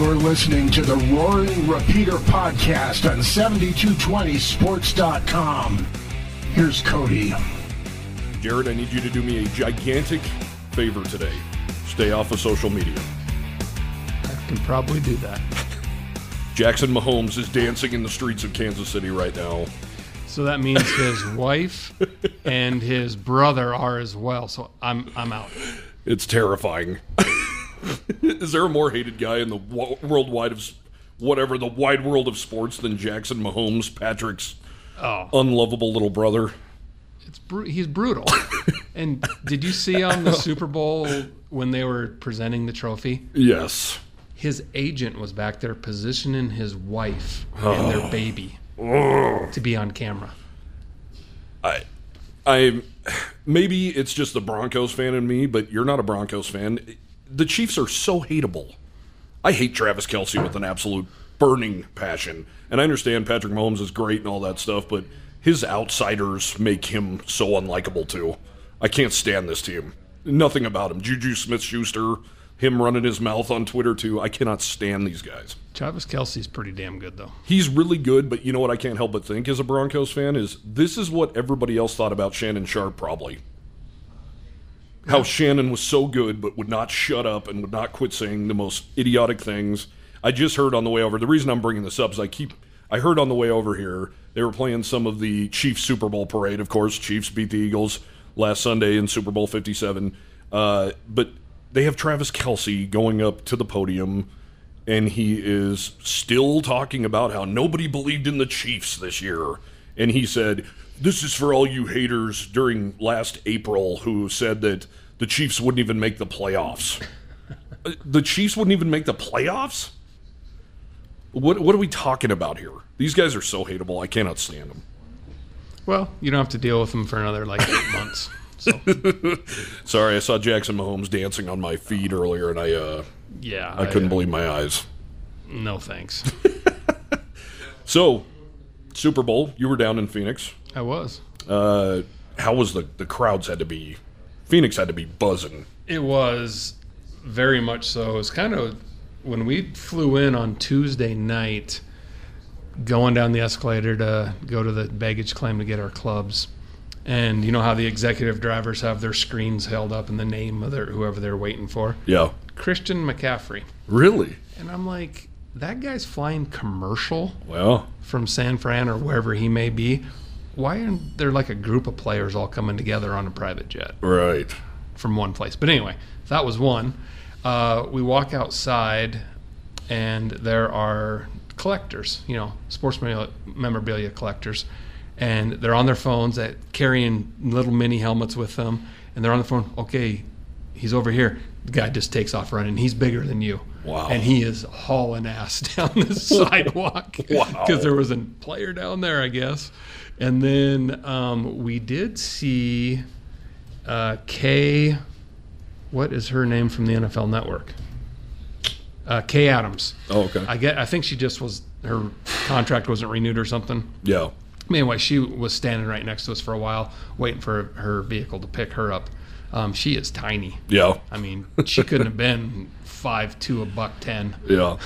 You're listening to the Roaring Repeater podcast on 7220sports.com. Here's Cody. Jared, I need you to do me a gigantic favor today. Stay off of social media. I can probably do that. Jackson Mahomes is dancing in the streets of Kansas City right now. So that means his wife and his brother are as well. So I'm I'm out. It's terrifying. is there a more hated guy in the wo- worldwide of whatever the wide world of sports than Jackson Mahomes, Patrick's Oh, unlovable little brother? it's bru- he's brutal. and did you see on the Super Bowl when they were presenting the trophy? Yes. His agent was back there positioning his wife and their baby to be on camera. I, I, maybe it's just the Broncos fan in me, but you're not a Broncos fan. The Chiefs are so hateable. I hate Travis Kelce with an absolute burning passion, and I understand Patrick Mahomes is great and all that stuff, but his outsiders make him so unlikable too. I can't stand this team. Nothing about him. Juju Smith-Schuster, him running his mouth on Twitter too. I cannot stand these guys. Travis Kelce's pretty damn good though. He's really good, but you know what I can't help but think as a Broncos fan is this is what everybody else thought about Shannon Sharpe probably. How Shannon was so good but would not shut up and would not quit saying the most idiotic things. I just heard on the way over. The reason I'm bringing this up is I keep I heard on the way over here they were playing some of the Chiefs Super Bowl parade. Of course, Chiefs beat the Eagles last Sunday in Super Bowl 57. Uh, but they have Travis Kelce going up to the podium and he is still talking about how nobody believed in the Chiefs this year. And he said, This is for all you haters during last April who said that the Chiefs wouldn't even make the playoffs. Uh, the Chiefs wouldn't even make the playoffs? What, what are we talking about here? These guys are so hateable. I cannot stand them. Well, you don't have to deal with them for another like eight months. So Sorry, I saw Jackson Mahomes dancing on my feed earlier, and I uh, yeah, I couldn't believe my eyes. No thanks. So, Super Bowl, you were down in Phoenix. I was. Uh, how was the the crowds had to be? Phoenix had to be buzzing. It was very much so. It was kind of when we flew in on Tuesday night, going down the escalator to go to the baggage claim to get our clubs. And you know how the executive drivers have their screens held up and the name of their whoever they're waiting for. Yeah, Christian McCaffrey. really. And I'm like, that guy's flying commercial Well, from San Fran or wherever he may be. Why aren't there like a group of players all coming together on a private jet? right. from one place. But anyway, that was one. Uh, we walk outside, and there are collectors, you know, sports memorabilia- collectors, and they're on their phones, that carrying little mini helmets with them, and they're on the phone. Okay, he's over here. The guy just takes off running. He's bigger than you. Wow. And he is hauling ass down the sidewalk Wow. because there was a player down there, I guess. And then um, we did see uh, Kay, what is her name from the NFL Network? Uh, Kay Adams. Oh, okay. I get. I think she just was her contract wasn't renewed or something. yeah. Anyway, she was standing right next to us for a while, waiting for her vehicle to pick her up. Um, she is tiny. Yeah. I mean, she couldn't have been five two, a buck ten. Yeah.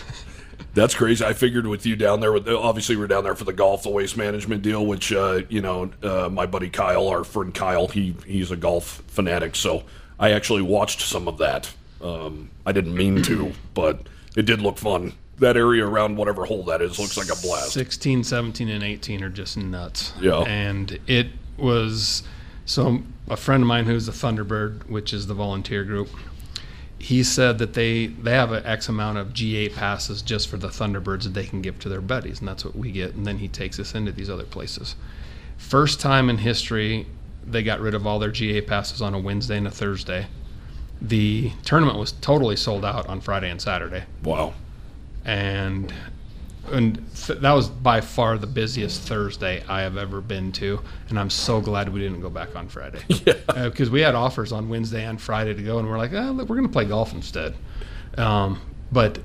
That's crazy. I figured with you down there, with obviously we're down there for the golf, the waste management deal, which uh, you know, uh, my buddy Kyle, our friend Kyle, he he's a golf fanatic, so I actually watched some of that. Um, I didn't mean to, but it did look fun. That area around whatever hole that is looks like a blast. 16, 17, and 18 are just nuts. Yeah. And it was so a friend of mine who's a Thunderbird, which is the volunteer group, he said that they they have an X amount of GA passes just for the Thunderbirds that they can give to their buddies, and that's what we get. And then he takes us into these other places. First time in history they got rid of all their GA passes on a Wednesday and a Thursday. The tournament was totally sold out on Friday and Saturday, Wow. and and th- that was by far the busiest Thursday I have ever been to. And I'm so glad we didn't go back on Friday, yeah, uh, because we had offers on Wednesday and Friday to go, and we're like, oh, look, we're going to play golf instead. Um, but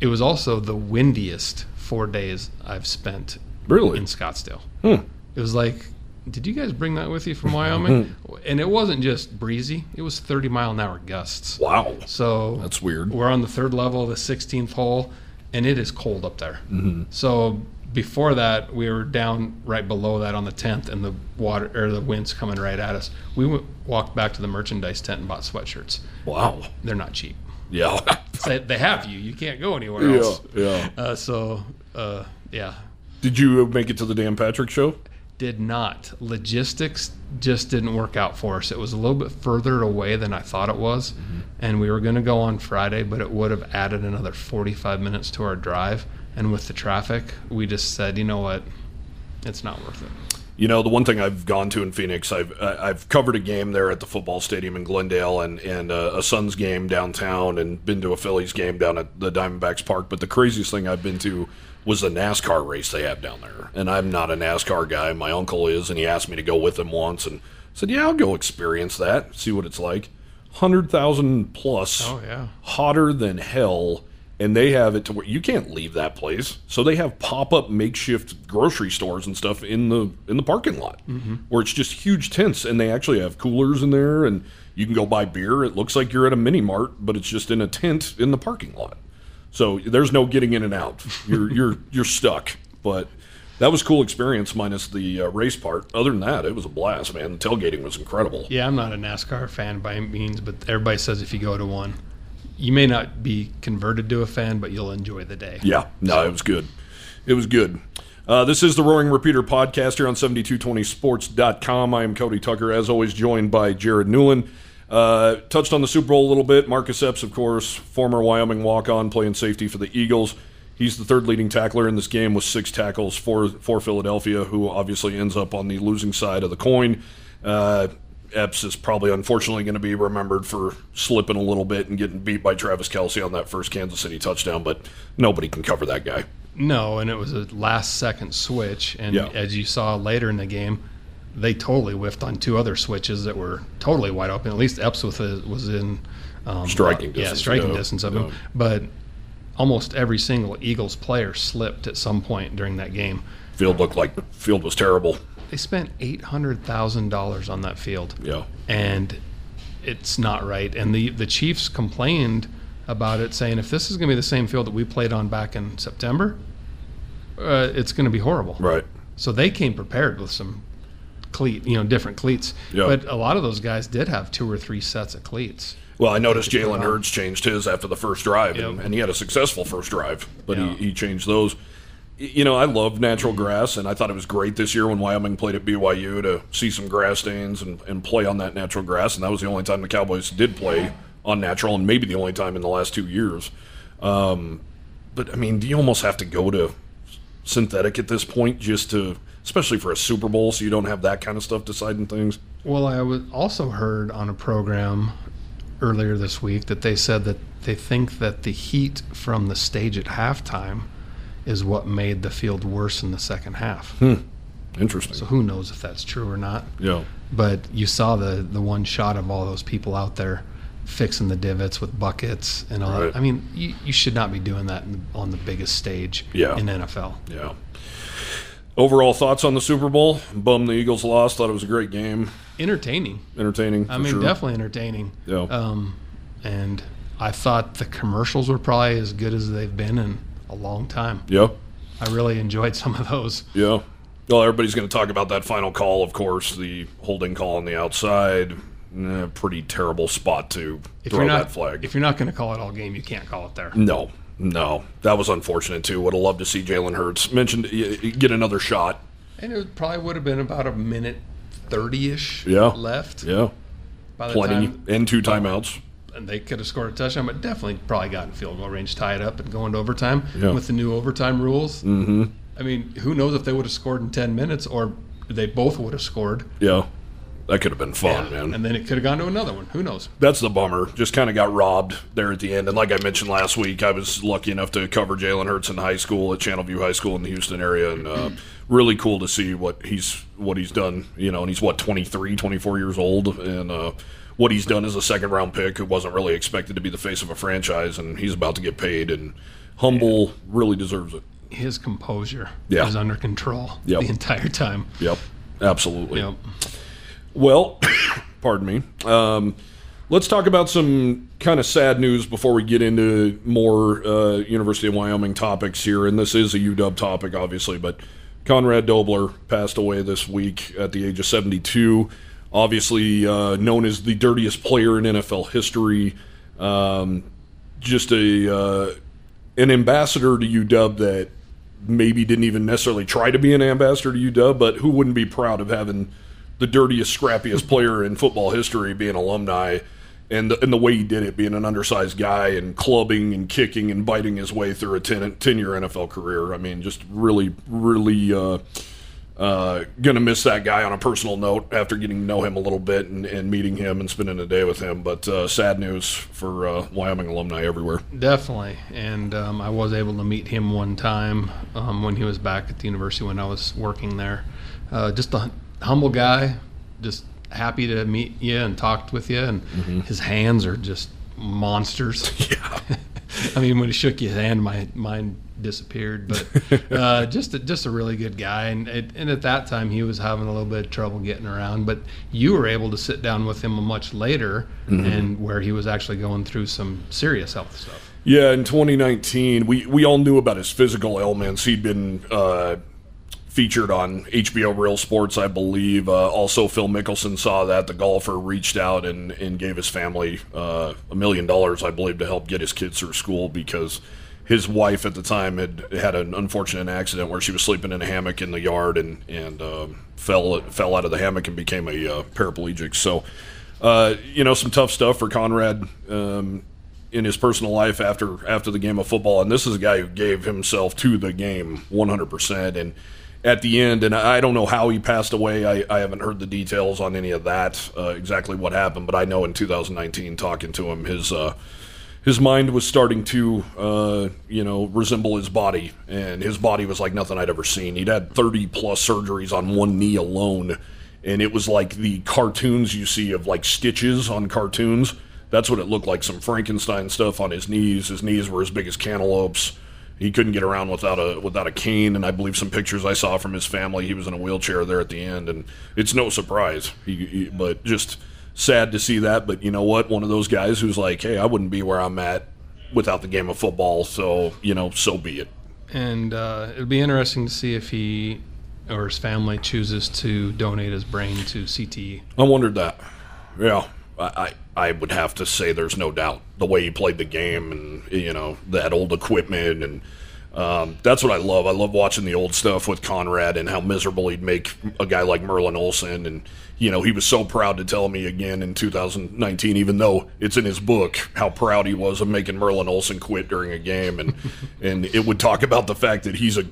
it was also the windiest four days I've spent Really? in Scottsdale. Hmm. It was like, did you guys bring that with you from Wyoming? Hmm. and it wasn't just breezy; it was 30 mile an hour gusts. Wow. So That's weird. We're on the third level of the 16th hole, and it is cold up there. Mm-hmm. So before that, we were down right below that on the 10th, and the water or the winds coming right at us. We went, walked back to the merchandise tent and bought sweatshirts. Wow. They're not cheap. Yeah. They, they have you. You can't go anywhere yeah. else. Yeah. Uh, so uh, yeah, Did you make it to the Dan Patrick show? Did not. Logistics just didn't work out for us. It was a little bit further away than I thought it was. Mm-hmm. And we were going to go on Friday, but it would have added another 45 minutes to our drive. And with the traffic, we just said, you know what? It's not worth it. You know, the one thing I've gone to in Phoenix, I've I- I've covered a game there at the football stadium in Glendale, and and uh, a Suns game downtown, and been to a Phillies game down at the Diamondbacks Park. But the craziest thing I've been to was the NASCAR race they have down there. And I'm not a NASCAR guy. My uncle is, and he asked me to go with him once, and said, "Yeah, I'll go experience that, see what it's like." Hundred thousand plus, Oh, yeah. hotter than hell and they have it to where you can't leave that place. So they have pop-up makeshift grocery stores and stuff in the in the parking lot where it's just huge tents and they actually have coolers in there and you can go buy beer. It looks like you're at a mini mart but it's just in a tent in the parking lot. So there's no getting in and out. You're you're you're stuck. But that was a cool experience minus the uh, race part. Other than that it was a blast man. The tailgating was incredible. Yeah, I'm not a NASCAR fan by any means, but everybody says if you go to one, you may not be converted to a fan, but you'll enjoy the day. Yeah, no, it was good. It was good. Uh, this is the Roaring Repeater podcast here on 7220sports.com. I am Cody Tucker, as always, joined by Jared Newland. Uh, touched on the Super Bowl a little bit. Marcus Epps, of course, former Wyoming walk on, playing safety for the Eagles. He's the third leading tackler in this game with six tackles for, for Philadelphia, who obviously ends up on the losing side of the coin. Uh, Epps is probably unfortunately going to be remembered for slipping a little bit and getting beat by Travis Kelce on that first Kansas City touchdown, but nobody can cover that guy. No, and it was a last second switch. And Yeah. as you saw later in the game, they totally whiffed on two other switches that were totally wide open. At least Epps was, was in um, Striking uh, yeah, distance, striking yeah, distance of yeah. him. But almost every single Eagles player slipped at some point during that game. Field looked like field was terrible. They spent eight hundred thousand dollars on that field. Yeah. and it's not right. And the the Chiefs complained about it, saying if this is going to be the same field that we played on back in September, uh, it's going to be horrible. Right. So they came prepared with some cleat, you know, different cleats. Yeah. But a lot of those guys did have two or three sets of cleats. Well, I noticed Jalen. Hurts changed his after the first drive, and, and he had a successful first drive, but Yeah. he, he changed those. You know, I love natural grass, and I thought it was great this year when Wyoming played at BYU to see some grass stains and, and play on that natural grass, and that was the only time the Cowboys did play on natural, and maybe the only time in the last two years. Um, but I mean, do you almost have to go to synthetic at this point just to, especially for a Super Bowl, so you don't have that kind of stuff deciding things? Well, I was also heard on a program earlier this week that they said that they think that the heat from the stage at halftime is what made the field worse in the second half. Interesting. So who knows if that's true or not? yeah. But you saw the the one shot of all those people out there fixing the divots with buckets and all. Right. that. I mean, you, you should not be doing that in, on the biggest stage Yeah. in NFL. Yeah. Overall thoughts on the Super Bowl? Bummed the Eagles lost. Thought it was a great game. Entertaining. Entertaining. I mean, sure. definitely entertaining. Yeah. Um, and I thought the commercials were probably as good as they've been in a long time. Yeah. I really enjoyed some of those. Yeah. Well, everybody's going to talk about that final call, of course, the holding call on the outside. Eh, pretty terrible spot to If throw not, that flag. if you're not going to call it all game, you can't call it there. no, no. That was unfortunate, too. Would have loved to see Jalen Hurts mentioned get another shot. And it probably would have been about a minute thirty-ish Yeah. left. Yeah. By the Plenty. time, And two timeouts. And they could have scored a touchdown, but definitely probably got in field goal range, tied up, and going to overtime Yeah. with the new overtime rules. Mm-hmm. I mean, who knows if they would have scored in ten minutes or they both would have scored. Yeah. that could have been fun, man. And then it could have gone to another one. Who knows? That's the bummer. Just kind of got robbed there at the end. And like I mentioned last week, I was lucky enough to cover Jalen Hurts in high school at Channelview High School in the Houston area, and uh, really cool to see what he's what he's done. You know, and he's what 23, 24 years old, and uh, what he's done as a second round pick who wasn't really expected to be the face of a franchise, and he's about to get paid. And humble, really deserves it. His composure Yeah. was under control Yep. the entire time. Yep, absolutely. Yep. Well, pardon me. Um, let's talk about some kind of sad news before we get into more uh, University of Wyoming topics here. And this is a UW topic, obviously, but Conrad Dobler passed away this week at the age of 72. Obviously, uh, known as the dirtiest player in NFL history. Um, just a uh, an ambassador to UW that maybe didn't even necessarily try to be an ambassador to UW, but who wouldn't be proud of having the dirtiest, scrappiest player in football history being alumni, and the, and the way he did it, being an undersized guy and clubbing and kicking and biting his way through a 10, 10 year NFL career. I mean, just really, really uh, uh, gonna miss that guy on a personal note after getting to know him a little bit and, and meeting him and spending a day with him. But uh, sad news for uh, Wyoming alumni everywhere. Definitely. And um, I was able to meet him one time um, when he was back at the university when I was working there. Uh, just a humble guy, just happy to meet you and talked with you. And his hands are just monsters. Yeah. I mean, when he shook your hand, my mind disappeared. But uh, just a, just a really good guy, and it, and at that time he was having a little bit of trouble getting around. But you were able to sit down with him much later, and where he was actually going through some serious health stuff. Yeah, in 2019, we, we all knew about his physical ailments. He'd been uh, featured on HBO Real Sports, I believe. Uh, also, Phil Mickelson saw that. The golfer reached out and, and gave his family uh, a million dollars, I believe, to help get his kids through school because his wife at the time had had an unfortunate accident where she was sleeping in a hammock in the yard and and um, fell fell out of the hammock and became a uh, paraplegic. So, uh, you know, some tough stuff for Conrad. Um, in his personal life after after the game of football, and this is a guy who gave himself to the game 100%. And at the end, and I don't know how he passed away. I, I haven't heard the details on any of that, uh, exactly what happened. But I know in 2019, talking to him, his uh, his mind was starting to uh, you know resemble his body, and his body was like nothing I'd ever seen. He'd had 30 plus surgeries on one knee alone, and it was like the cartoons you see of like stitches on cartoons. That's what it looked like. Some Frankenstein stuff on his knees. His knees were as big as cantaloupes. He couldn't get around without a without a cane, and I believe some pictures I saw from his family. He was in a wheelchair there at the end, and it's no surprise. He, he, but just sad to see that. But you know what? One of those guys who's like, hey, I wouldn't be where I'm at without the game of football. So you know, so be it. And uh, it'll be interesting to see if he or his family chooses to donate his brain to CTE. I wondered that. Yeah, I, I I would have to say there's no doubt the way he played the game and you know that old equipment and um, that's what I love. I love watching the old stuff with Conrad and how miserable he'd make a guy like Merlin Olsen. And you know he was so proud to tell me again in 2019 even though it's in his book how proud he was of making Merlin Olsen quit during a game. And and it would talk about the fact that he's a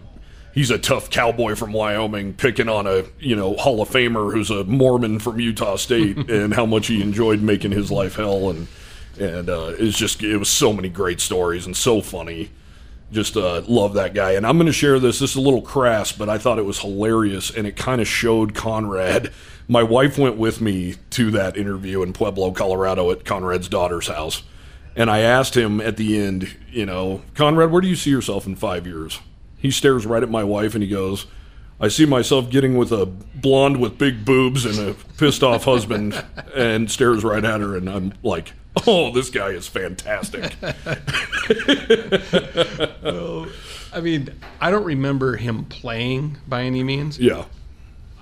he's a tough cowboy from Wyoming picking on a you know Hall of Famer who's a Mormon from Utah State and how much he enjoyed making his life hell. And and uh, it's just it was so many great stories and so funny. Just uh, love that guy, and I'm going to share this. This is a little crass, but I thought it was hilarious, and it kind of showed Conrad. My wife went with me to that interview in Pueblo, Colorado, at Conrad's daughter's house, and I asked him at the end, you know, Conrad, where do you see yourself in five years? He stares right at my wife and he goes, I see myself getting with a blonde with big boobs and a pissed off husband and stares right at her. And I'm like, oh, this guy is fantastic. I mean, I don't remember him playing by any means. Yeah.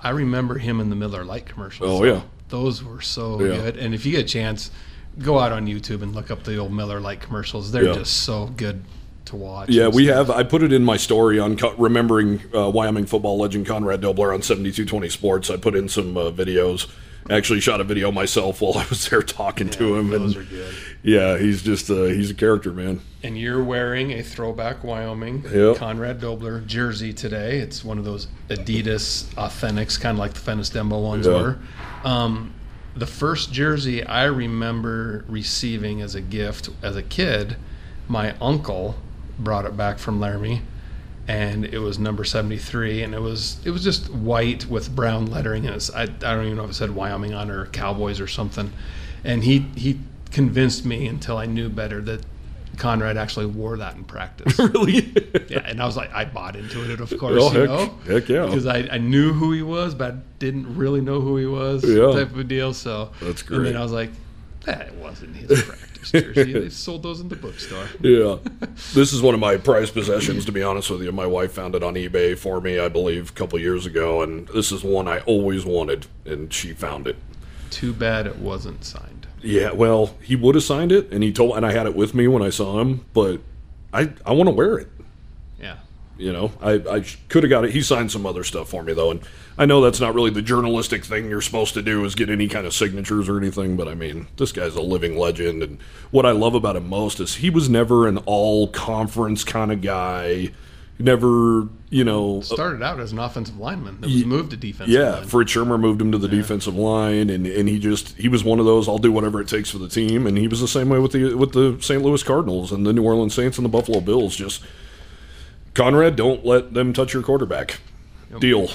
I remember him in the Miller Lite commercials. Oh, yeah. Those were so Yeah. good. And if you get a chance, go out on YouTube and look up the old Miller Lite commercials. They're Yeah. just so good to watch. Yeah, we have. I put it in my story on co- remembering uh, Wyoming football legend Conrad Dobler on 7220 Sports. I put in some uh, videos. Actually, shot a video myself while I was there talking to him, Those and are good. yeah, he's just uh, he's a character, man. And you're wearing a throwback Wyoming Yep. Conrad Dobler jersey today. It's one of those Adidas Authentics, kind of like the Fennis Dembo ones Yeah. were. Um, the first jersey I remember receiving as a gift as a kid, my uncle brought it back from Laramie, and it was number seventy three, and it was it was just white with brown lettering, and it's I, I don't even know if it said Wyoming on or Cowboys or something, and he he convinced me until I knew better that Conrad actually wore that in practice. really? yeah, and I was like, I bought into it, of oh, course, Oh, you heck- know, heck yeah. because I, I knew who he was, but I didn't really know who he was, Yeah. type of deal. So That's great And then I was like, that wasn't his practice jersey. They sold those in the bookstore. Yeah. This is one of my prized possessions, to be honest with you. My wife found it on eBay for me, I believe, a couple years ago, and this is one I always wanted, and she found it. Too bad it wasn't signed. Yeah, well, he would have signed it, and he told, and I had it with me when I saw him, but I I want to wear it. Yeah. You know, I, I could have got it. He signed some other stuff for me though, and I know that's not really the journalistic thing you're supposed to do is get any kind of signatures or anything. But I mean, this guy's a living legend, and what I love about him most is he was never an all conference kind of guy. Never, you know, uh, Started out as an offensive lineman that was moved to defense. yeah, line. Fred Shermer moved him to the defensive line, and, and he just he was one of those. I'll do whatever it takes for the team, and he was the same way with the with the St. Louis Cardinals and the New Orleans Saints and the Buffalo Bills. Just Conrad, don't let them touch your quarterback. Deal.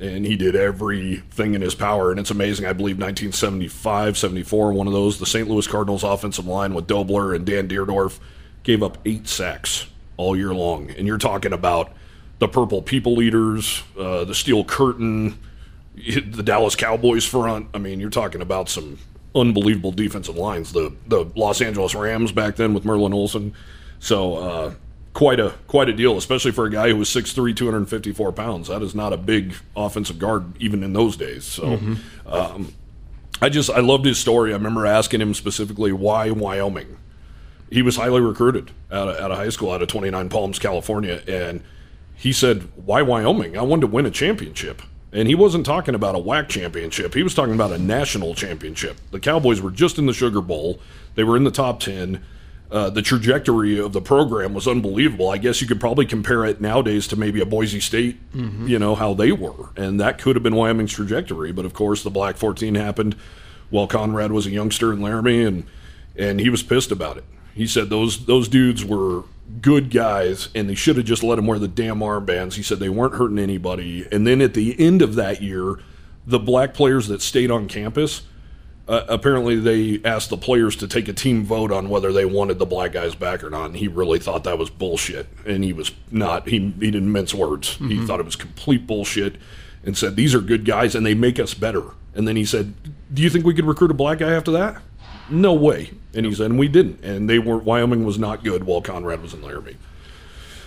And he did everything in his power, and it's amazing. I believe 1975, 74, one of those. The St. Louis Cardinals offensive line with Dobler and Dan Dierdorf gave up eight sacks all year long, and you're talking about the Purple People Eaters, uh, the Steel Curtain, the Dallas Cowboys front. I mean, you're talking about some unbelievable defensive lines. The the Los Angeles Rams back then with Merlin Olsen. So uh, quite a quite a deal, especially for a guy who was 6'3", 254 pounds. That is not a big offensive guard even in those days. So. Um, I just I loved his story. I remember asking him specifically why Wyoming. He was highly recruited out of, out of high school, out of 29 Palms, California, and he said, "Why Wyoming? I wanted to win a championship." And he wasn't talking about a WAC championship. He was talking about a national championship. The Cowboys were just in the Sugar Bowl. They were in the top 10. Uh, the trajectory of the program was unbelievable. I guess you could probably compare it nowadays to maybe a Boise State, you know, how they were. And that could have been Wyoming's trajectory. But of course, the Black 14 happened while Conrad was a youngster in Laramie, and, and he was pissed about it. He said those those dudes were good guys, and they should have just let them wear the damn armbands. He said they weren't hurting anybody. And then at the end of that year, the black players that stayed on campus, uh, apparently they asked the players to take a team vote on whether they wanted the black guys back or not. And he really thought that was bullshit, and he was not. He he didn't mince words. He thought it was complete bullshit, and said these are good guys and they make us better. And then he said, "Do you think we could recruit a black guy after that?" No way. And he said, and we didn't. And they weren't. Wyoming was not good while Conrad was in Laramie.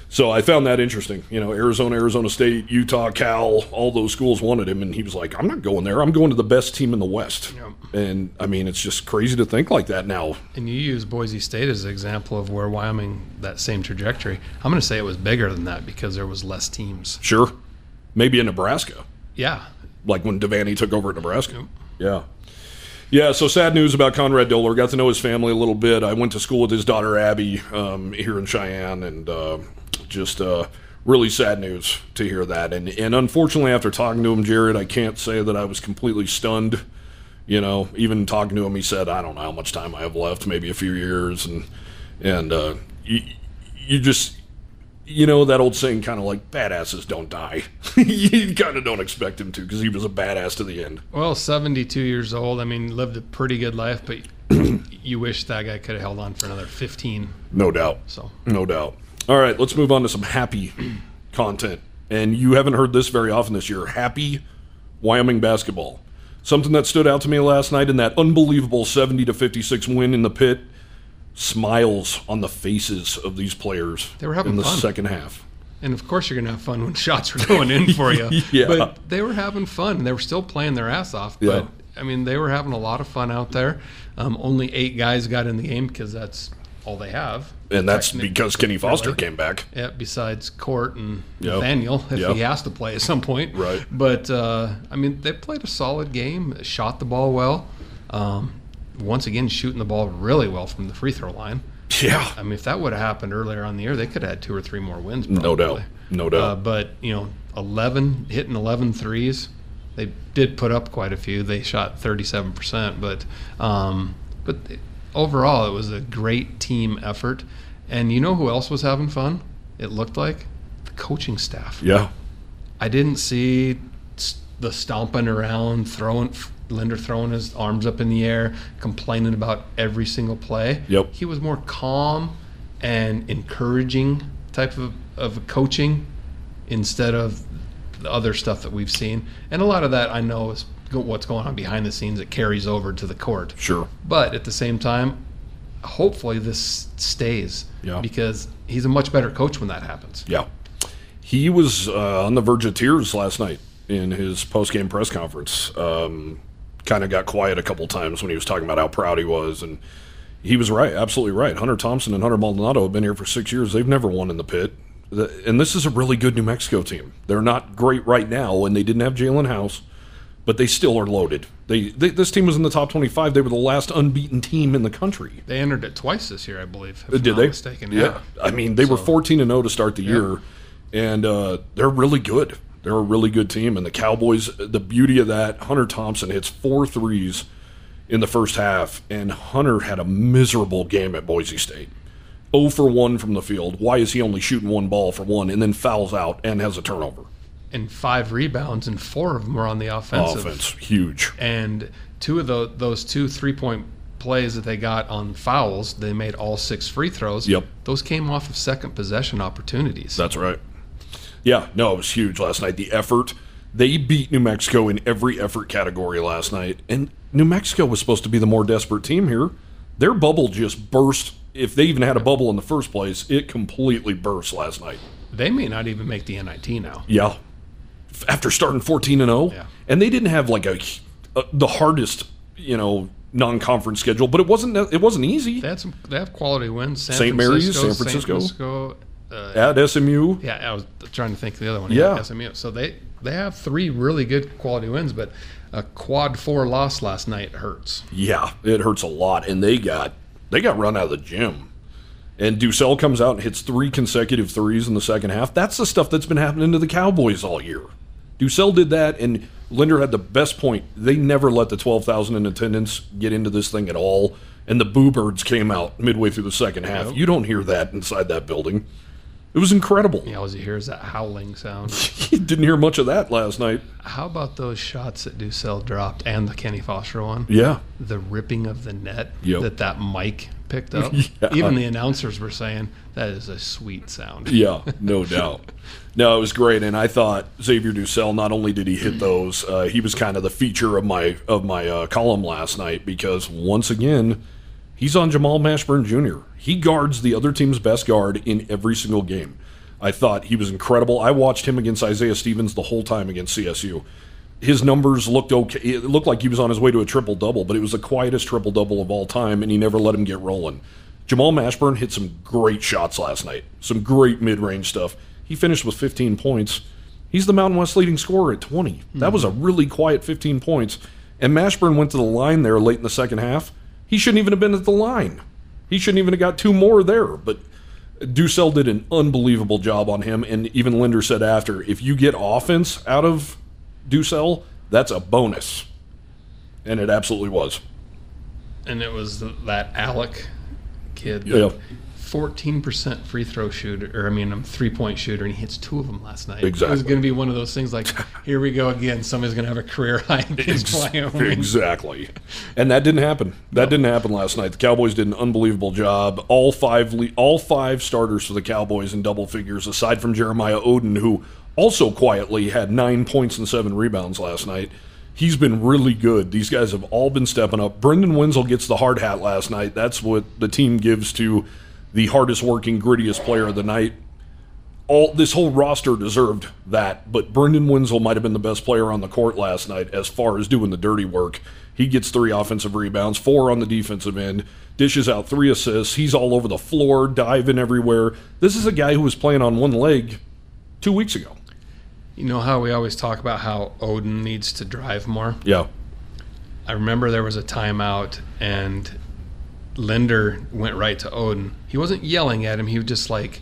So I found that interesting. You know, Arizona, Arizona State, Utah, Cal, all those schools wanted him, and he was like, "I'm not going there. I'm going to the best team in the West." And I mean, it's just crazy to think like that now. And you use Boise State as an example of where Wyoming, that same trajectory. I'm going to say it was bigger than that because there was less teams. Sure, maybe in Nebraska, Yeah. like when Devaney took over at Nebraska. Yeah. Yeah, so sad news about Conrad Dobler. Got to know his family a little bit. I went to school with his daughter Abby um, here in Cheyenne, and uh, just uh, really sad news to hear that. And and unfortunately, after talking to him, Jared, I can't say that I was completely stunned. You know, even talking to him, he said, "I don't know how much time I have left, maybe a few years," and and uh, you you just you know that old saying, kind of like badasses don't die. you kind of don't expect him to because he was a badass to the end. Well, 72 years old. I mean, lived a pretty good life, but you wish that guy could have held on for another 15. No doubt. So No doubt. All right, let's move on to some happy content. And you haven't heard this very often this year. Happy Wyoming basketball. Something that stood out to me last night in that unbelievable 70 to 56 win in the pit. Smiles on the faces of these players They were having fun in the fun. second half. And of course, you're going to have fun when shots are going in for you. Yeah. But they were having fun. and They were still playing their ass off. Yeah. But, I mean, they were having a lot of fun out there. Um, only eight guys got in the game because that's all they have. And that's because Kenny Foster really. came back. Yeah, besides Court and Yep. Nathaniel, if Yep. he has to play at some point. Right. But uh, I mean, they played a solid game, shot the ball well. Um, once again, shooting the ball really well from the free throw line. Yeah. I mean, if that would have happened earlier on the year, they could have had two or three more wins. No doubt. No doubt. Uh, but you know, 11 hitting 11 threes. They did put up quite a few. They shot 37 percent, but um, but overall, it was a great team effort. And you know who else was having fun? It looked like the coaching staff. yeah. I didn't see the stomping around, throwing Linder throwing his arms up in the air, complaining about every single play. Yep. He was more calm and encouraging type of, of coaching instead of the other stuff that we've seen. And a lot of that I know is what's going on behind the scenes it carries over to the court. Sure. But at the same time, hopefully this stays Yeah. because he's a much better coach when that happens. Yeah. He was uh, on the verge of tears last night in his post game press conference. Um, kind of got quiet a couple times when he was talking about how proud he was. And he was right, absolutely right. Hunter Thompson and Hunter Maldonado have been here for six years. They've never won in the pit. And this is a really good New Mexico team. They're not great right now, and they didn't have Jalen House, but they still are loaded. They, they This team was in the top 25. They were the last unbeaten team in the country. They entered it twice this year, I believe. If Uh, I'm Did not they? Mistaken. Yeah. I mean, they were 14 and 0 to start the year, and uh, they're really good. They're a really good team. And the Cowboys, the beauty of that, Hunter Thompson hits four threes in the first half, and Hunter had a miserable game at Boise State. 0 for 1 from the field. Why is he only shooting one ball for one and then fouls out and has a turnover? And five rebounds, and four of them were on the offensive. Offense, huge. And two of those, those two three point plays that they got on fouls, they made all six free throws. Yep. Those came off of second possession opportunities. That's right. Yeah, no, it was huge last night. The effort. They beat New Mexico in every effort category last night. And New Mexico was supposed to be the more desperate team here. Their bubble just burst. If they even had a bubble in the first place, it completely burst last night. they may not even make the NIT now. Yeah. After starting 14 and 0. Yeah. And they didn't have like a, a the hardest, you know, non-conference schedule, but it wasn't it wasn't easy. They had some. They have quality wins. San St. Mary's, Francisco, San Francisco. uh, At SMU, yeah, I was trying to think of the other one. Yeah. SMU. So they they have three really good quality wins, but a quad four loss last night hurts. Yeah, it hurts a lot, and they got they got run out of the gym. And DuSell comes out and hits three consecutive threes in the second half. That's the stuff that's been happening to the Cowboys all year. DuSell did that, and Linder had the best point. They never let the twelve thousand in attendance get into this thing at all. And the Boo Birds came out midway through the second half. You don't hear that inside that building. It was incredible. Yeah, all you hear is that howling sound. You didn't hear much of that last night. How about those shots that DuSell dropped and the Kenny Foster one? Yeah, The ripping of the net Yep. that that mic picked up. Yeah. Even the announcers were saying that is a sweet sound. Yeah, no doubt. No, it was great, and I thought Xavier DuSell. Not only did he hit those, uh, he was kind of the feature of my of my uh, column last night because once again, he's on Jamal Mashburn Jr. He guards the other team's best guard in every single game. I thought he was incredible. I watched him against Isaiah Stevens the whole time against CSU. His numbers looked okay. It looked like he was on his way to a triple double, but it was the quietest triple double of all time, and he never let him get rolling. Jamal Mashburn hit some great shots last night, some great mid range stuff. He finished with 15 points. He's the Mountain West leading scorer at 20. That was a mm-hmm. really quiet 15 points. And Mashburn went to the line there late in the second half. He shouldn't even have been at the line. He shouldn't even have got two more there. But DuSell did an unbelievable job on him. And even Linder said after, if you get offense out of DuSell, that's a bonus. And it absolutely was. And it was that Alec kid. Yeah. 14% free throw shooter, or I mean, um, a three point shooter, and he hits two of them last night. Exactly, It was going to be one of those things like, here we go again. Somebody's going to have a career high against Ex- Wyoming. Exactly. And that didn't happen. That didn't happen last night. The Cowboys did an unbelievable job. All five le- all five starters for the Cowboys in double figures aside from Jeremiah Oden who also quietly had 9 points and 7 rebounds last night. He's been really good. These guys have all been stepping up. Brendan Wenzel gets the hard hat last night. That's what the team gives to the hardest working, grittiest player of the night. all this whole roster deserved that, but Brendan Winslow might have been the best player on the court last night as far as doing the dirty work. He gets three offensive rebounds, four on the defensive end, dishes out three assists. He's all over the floor, diving everywhere. This is a guy who was playing on one leg two weeks ago. You know how we always talk about how Oden needs to drive more? Yeah. I remember there was a timeout and Linder went right to Oden. He wasn't yelling at him. He was just like,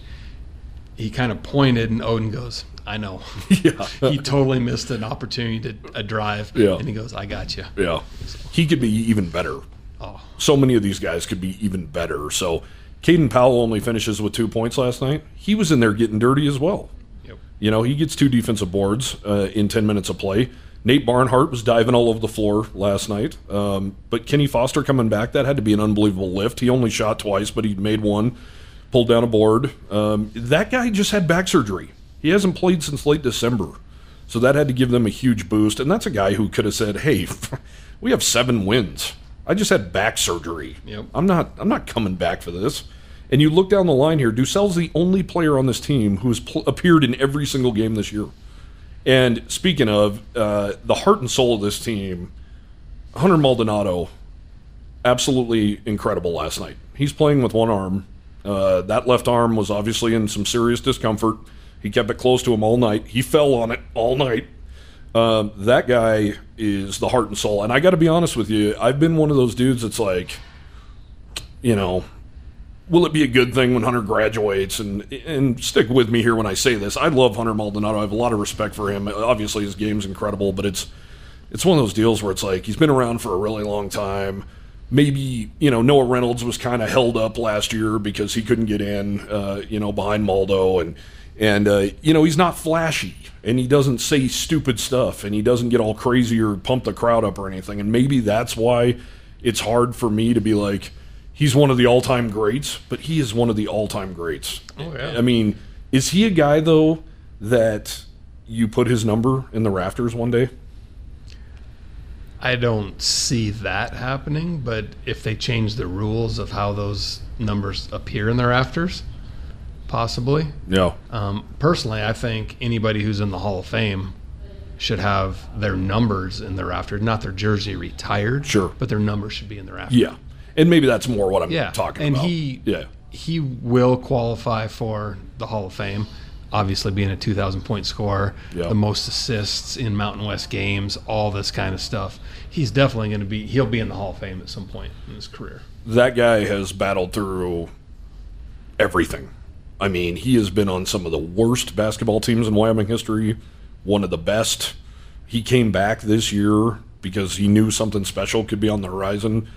he kind of pointed, and Oden goes, I know. Yeah. he totally missed an opportunity to a drive. Yeah. And he goes, I got you. Yeah. He could be even better. Oh, So many of these guys could be even better. So Caden Powell only finishes with two points last night. He was in there getting dirty as well. You know, he gets two defensive boards uh, in 10 minutes of play. Nate Barnhart was diving all over the floor last night. Um, but Kenny Foster coming back, that had to be an unbelievable lift. He only shot twice, but he made one, pulled down a board. Um, that guy just had back surgery. He hasn't played since late December. So that had to give them a huge boost. And that's a guy who could have said, hey, we have seven wins. I just had back surgery. Yep. I'm not I'm not coming back for this. And you look down the line here, DuSell's the only player on this team who has pl- appeared in every single game this year. And speaking of uh, the heart and soul of this team, Hunter Maldonado, absolutely incredible last night. He's playing with one arm. Uh, that left arm was obviously in some serious discomfort. He kept it close to him all night. He fell on it all night. Um, that guy is the heart and soul. And I got to be honest with you, I've been one of those dudes that's like, you know, will it be a good thing when Hunter graduates? And and stick with me here when I say this. I love Hunter Maldonado. I have a lot of respect for him. Obviously, his game's incredible, but it's it's one of those deals where it's like he's been around for a really long time. Maybe you know Noah Reynolds was kind of held up last year because he couldn't get in, uh, you know, behind Maldo, and and uh, you know he's not flashy and he doesn't say stupid stuff and he doesn't get all crazy or pump the crowd up or anything. And maybe that's why it's hard for me to be like he's one of the all-time greats, but he is one of the all-time greats. Oh, yeah. I mean, is he a guy though that you put his number in the rafters one day? I don't see that happening, but if they change the rules of how those numbers appear in the rafters, possibly. Yeah. Um, personally, I think anybody who's in the Hall of Fame should have their numbers in the rafters, not their jersey retired. Sure. But their numbers should be in the rafters. Yeah. And maybe that's more what I'm Yeah. talking and about. And he yeah. he will qualify for the Hall of Fame. Obviously, being a 2,000 point scorer, Yeah. the most assists in Mountain West games, all this kind of stuff. He's definitely going to be. He'll be in the Hall of Fame at some point in his career. that guy has battled through everything. I mean, he has been on some of the worst basketball teams in Wyoming history, one of the best. He came back this year because he knew something special could be on the horizon.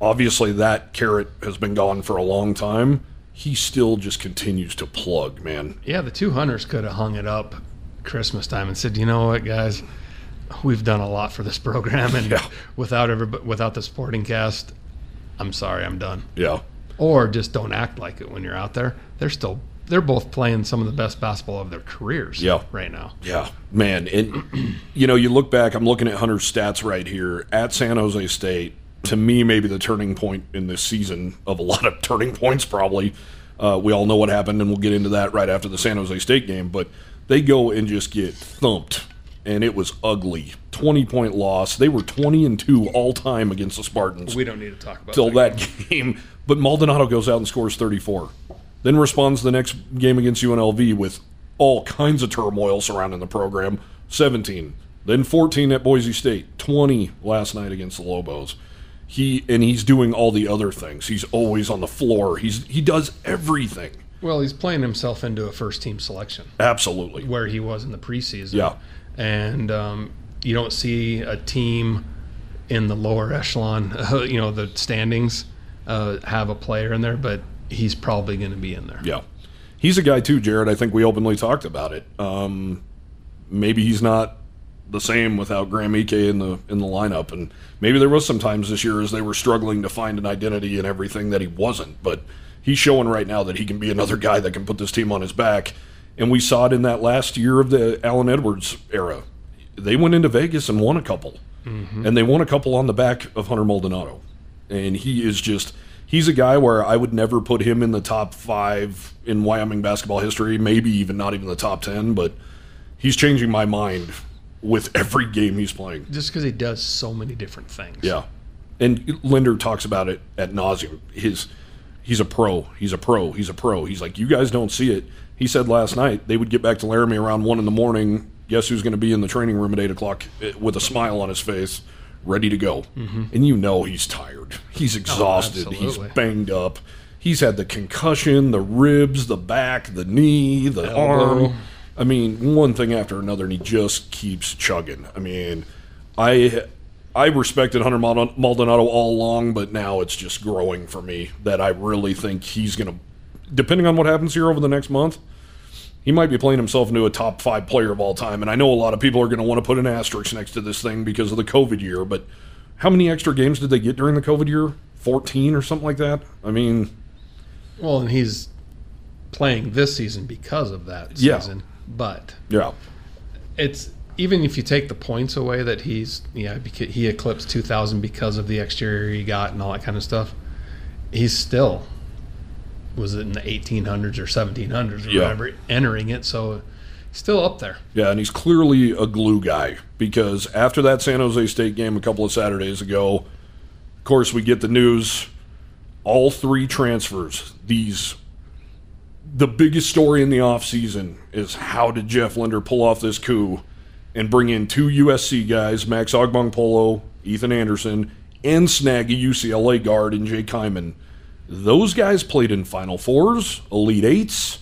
Obviously, that carrot has been gone for a long time. He still just continues to plug, man. Yeah, the two hunters could have hung it up Christmas time and said, "You know what, guys, we've done a lot for this program, and Yeah. without everybody, without the sporting cast, I'm sorry, I'm done." Yeah. Or just don't act like it when you're out there. They're still they're both playing some of the best basketball of their careers. Yeah. right now. Yeah, man. And, you know, you look back, I'm looking at Hunter's stats right here at San Jose State. To me, maybe the turning point in this season of a lot of turning points, probably. Uh, we all know what happened, and we'll get into that right after the San Jose State game. But they go and just get thumped, and it was ugly. 20 point loss. They were 20 and 2 all time against the Spartans We don't need to talk about till that. that game. But Maldonado goes out and scores 34. Then responds the next game against UNLV with all kinds of turmoil surrounding the program 17. Then 14 at Boise State, 20 last night against the Lobos. He and he's doing all the other things. He's always on the floor. He's he does everything. Well, he's playing himself into a first team selection Absolutely. where he was in the preseason. Yeah. and um, you don't see a team in the lower echelon, you know, the standings, uh, have a player in there, but he's probably going to be in there. Yeah. He's a guy too, Jared. I think we openly talked about it. Um, maybe he's not the same without Graham Ike in the in the lineup, and maybe there was some times this year as they were struggling to find an identity and everything that he wasn't. But he's showing right now that he can be another guy that can put this team on his back. And we saw it in that last year of the Allen Edwards era. They went into Vegas and won a couple, mm-hmm. and they won a couple on the back of Hunter Maldonado, and he is just he's a guy where I would never put him in the top five in Wyoming basketball history, maybe even not even the top 10, but he's changing my mind with every game he's playing. Just because he does so many different things. Yeah. And Linder talks about it at nauseum. His he's a pro. He's a pro. He's a pro. He's like, you guys don't see it. He said last night they would get back to Laramie around one in the morning. Guess who's going to be in the training room at eight o'clock eh, with a smile on his face, ready to go. And you know he's tired. He's exhausted. he's banged up. He's had the concussion, the ribs, the back, the knee, the Elbow. arm. I mean, one thing after another, and he just keeps chugging. I mean, I I respected Hunter Maldonado all along, but now it's just growing for me that I really think he's going to, depending on what happens here over the next month, he might be playing himself into a top five player of all time. And I know a lot of people are going to want to put an asterisk next to this thing because of the COVID year, but how many extra games did they get during the COVID year? 14 or something like that? I mean, Well, and he's playing this season because of that Yeah. season. But yeah. it's even if you take the points away that he's yeah he eclipsed 2000 because of the exterior he got and all that kind of stuff he's still was it in the 1800s or 1700s or Yeah. whatever entering it so still up there Yeah, and he's clearly a glue guy because after that San Jose State game a couple of Saturdays ago, of course, we get the news all three transfers, these the biggest story in the offseason is how did Jeff Linder pull off this coup and bring in two USC guys, Max Agbonkpolo, Ethan Anderson, and snag a UCLA guard in Jake Kyman. Those guys played in Final Fours, Elite Eights,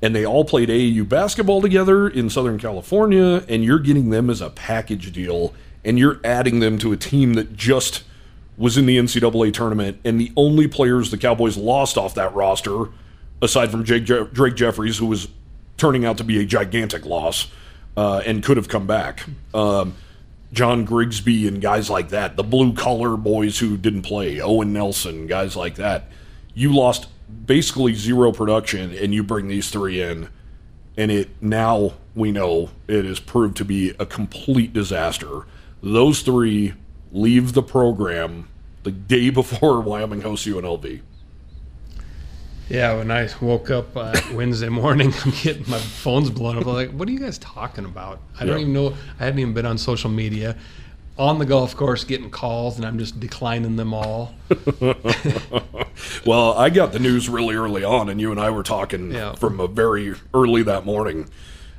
and they all played AAU basketball together in Southern California, and you're getting them as a package deal, and you're adding them to a team that just was in the NCAA tournament, and the only players the Cowboys lost off that roster, aside from Jake Je- Drake Jeffries, who was turning out to be a gigantic loss uh, and could have come back. Um, John Grigsby and guys like that, the blue collar boys who didn't play, Owen Nelson, guys like that. You lost basically zero production, and you bring these three in, and it now we know it has proved to be a complete disaster. Those three leave the program the day before Wyoming hosts UNLV. Yeah when i woke up uh, wednesday morning i'm getting my phone's blown up I'm like what are you guys talking about i don't Yeah. even know i hadn't even been on social media on the golf course getting calls and i'm just declining them all Well, I got the news really early on, and you and I were talking Yeah. from a very early that morning.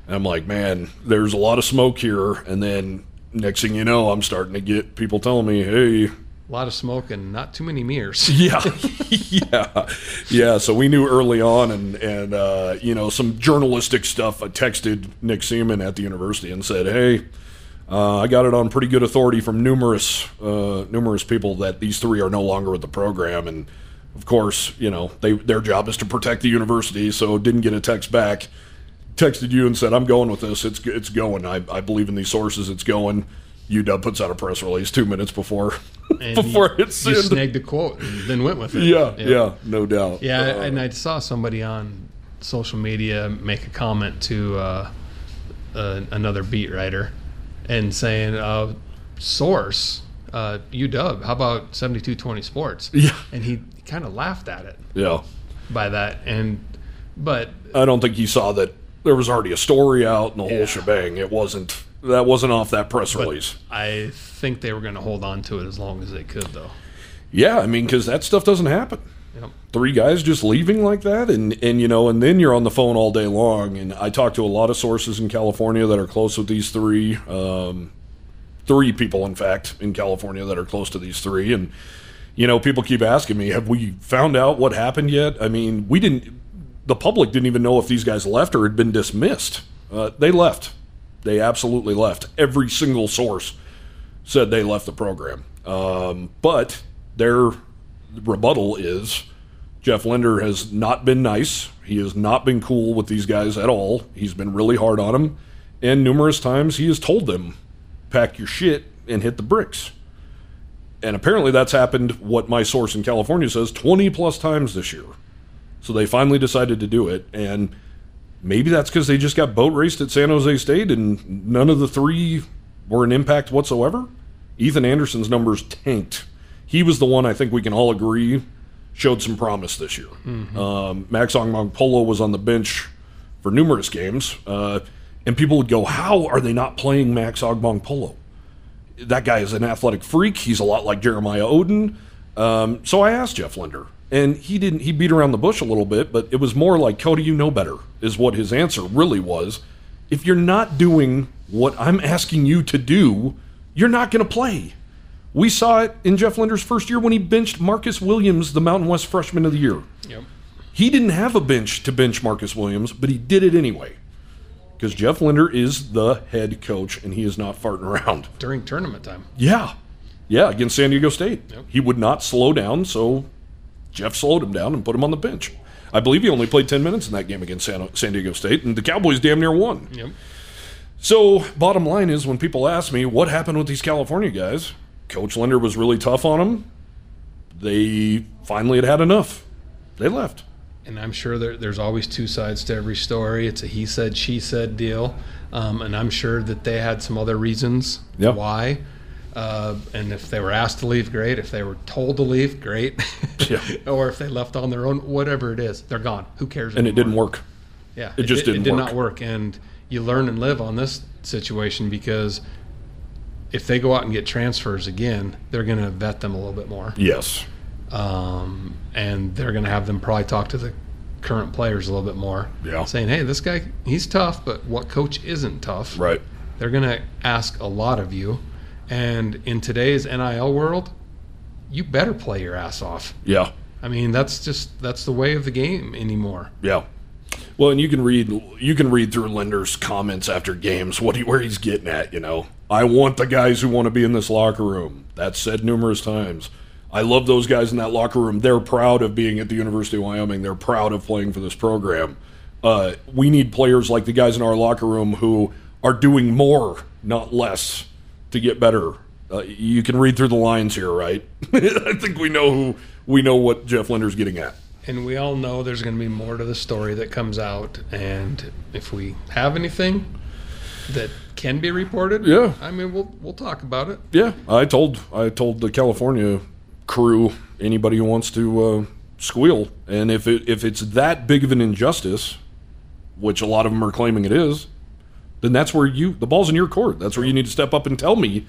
And I'm like, man, there's a lot of smoke here. And then next thing you know, I'm starting to get people telling me, hey, a lot of smoke and not too many mirrors yeah, yeah, yeah. So we knew early on, and and uh, you know some journalistic stuff. I texted Nick Seaman at the university and said, "Hey, uh, I got it on pretty good authority from numerous uh, numerous people that these three are no longer with the program." And of course, you know they their job is to protect the university, so didn't get a text back. Texted you and said, "I'm going with this. It's it's going. I, I believe in these sources. It's going." UW puts out a press release two minutes before And before you, it's you snagged a quote and then went with it. Yeah, yeah, no doubt. Yeah, Uh, and I saw somebody on social media make a comment to uh, uh, another beat writer and saying, uh, "Source, uh, UW. How about seventy two twenty Sports?" Yeah. and he kind of laughed at it yeah. by that. And but I don't think he saw that there was already a story out and the Yeah. whole shebang. It wasn't that wasn't off that press release. I think they were going to hold on to it as long as they could, though. Yeah, I mean, because that stuff doesn't happen. Yep. Three guys just leaving like that, and and you know, and then you're on the phone all day long. And I talked to a lot of sources in California that are close with these three, um, three people, in fact, in California that are close to these three, and you know, people keep asking me, have we found out what happened yet? I mean, we didn't. The public didn't even know if these guys left or had been dismissed. Uh, they left. They absolutely left. Every single source said they left the program. Um, but their rebuttal is Jeff Linder has not been nice. He has not been cool with these guys at all. He's been really hard on them. And numerous times he has told them, pack your shit and hit the bricks. And apparently that's happened, what my source in California says, 20 plus times this year. So they finally decided to do it. And maybe that's because they just got boat raced at San Jose State and none of the three were an impact whatsoever. Ethan Anderson's numbers tanked. He was the one I think we can all agree showed some promise this year. Um, Max Polo was on the bench for numerous games, uh, and people would go, "How are they not playing Max Polo?" That guy is an athletic freak. He's a lot like Jeremiah Oden. Um, so I asked Jeff Linder, and he didn't. He beat around the bush a little bit, but it was more like, "Cody, you know better," is what his answer really was. If you're not doing what I'm asking you to do, you're not going to play. We saw it in Jeff Linder's first year when he benched Marcus Williams, the Mountain West Freshman of the Year. Yep. He didn't have a bench to bench Marcus Williams, but he did it anyway. Because Jeff Linder is the head coach and he is not farting around. During tournament time. Yeah. Yeah, against San Diego State. Yep. He would not slow down, so Jeff slowed him down and put him on the bench. I believe he only played 10 minutes in that game against San, San Diego State, and the Cowboys damn near won. Yep. So, bottom line is when people ask me what happened with these California guys, Coach Linder was really tough on them. They finally had had enough. They left. And I'm sure there, there's always two sides to every story. It's a he said, she said deal. Um, and I'm sure that they had some other reasons Yeah. why. Uh, and if they were asked to leave, great. If they were told to leave, great. Yeah. or if they left on their own, whatever it is, they're gone. Who cares? And it didn't work. Yeah, It just did- didn't It did work. not work, and you learn and live on this situation because if they go out and get transfers again, they're going to vet them a little bit more, Yes. um, and they're going to have them probably talk to the current players a little bit more, Yeah. saying, "Hey, this guy, he's tough, but what coach isn't tough?" Right. They're going to ask a lot of you, and in today's NIL world, you better play your ass off. Yeah. I mean, that's just that's the way of the game anymore. Yeah. Well, and you can read you can read through Linder's comments after games what he where he's getting at. You know, I want the guys who want to be in this locker room. That's said numerous times. I love those guys in that locker room. They're proud of being at the University of Wyoming. They're proud of playing for this program. Uh, we need players like the guys in our locker room who are doing more, not less, to get better. Uh, you can read through the lines here, right? I think we know who we know what Jeff Linder's getting at. And we all know there's going to be more to the story that comes out. And if we have anything that can be reported, Yeah. I mean, we'll we'll talk about it. Yeah, I told I told the California crew anybody who wants to uh, squeal, and if it if it's that big of an injustice, which a lot of them are claiming it is, then that's where you the ball's in your court. That's where you need to step up and tell me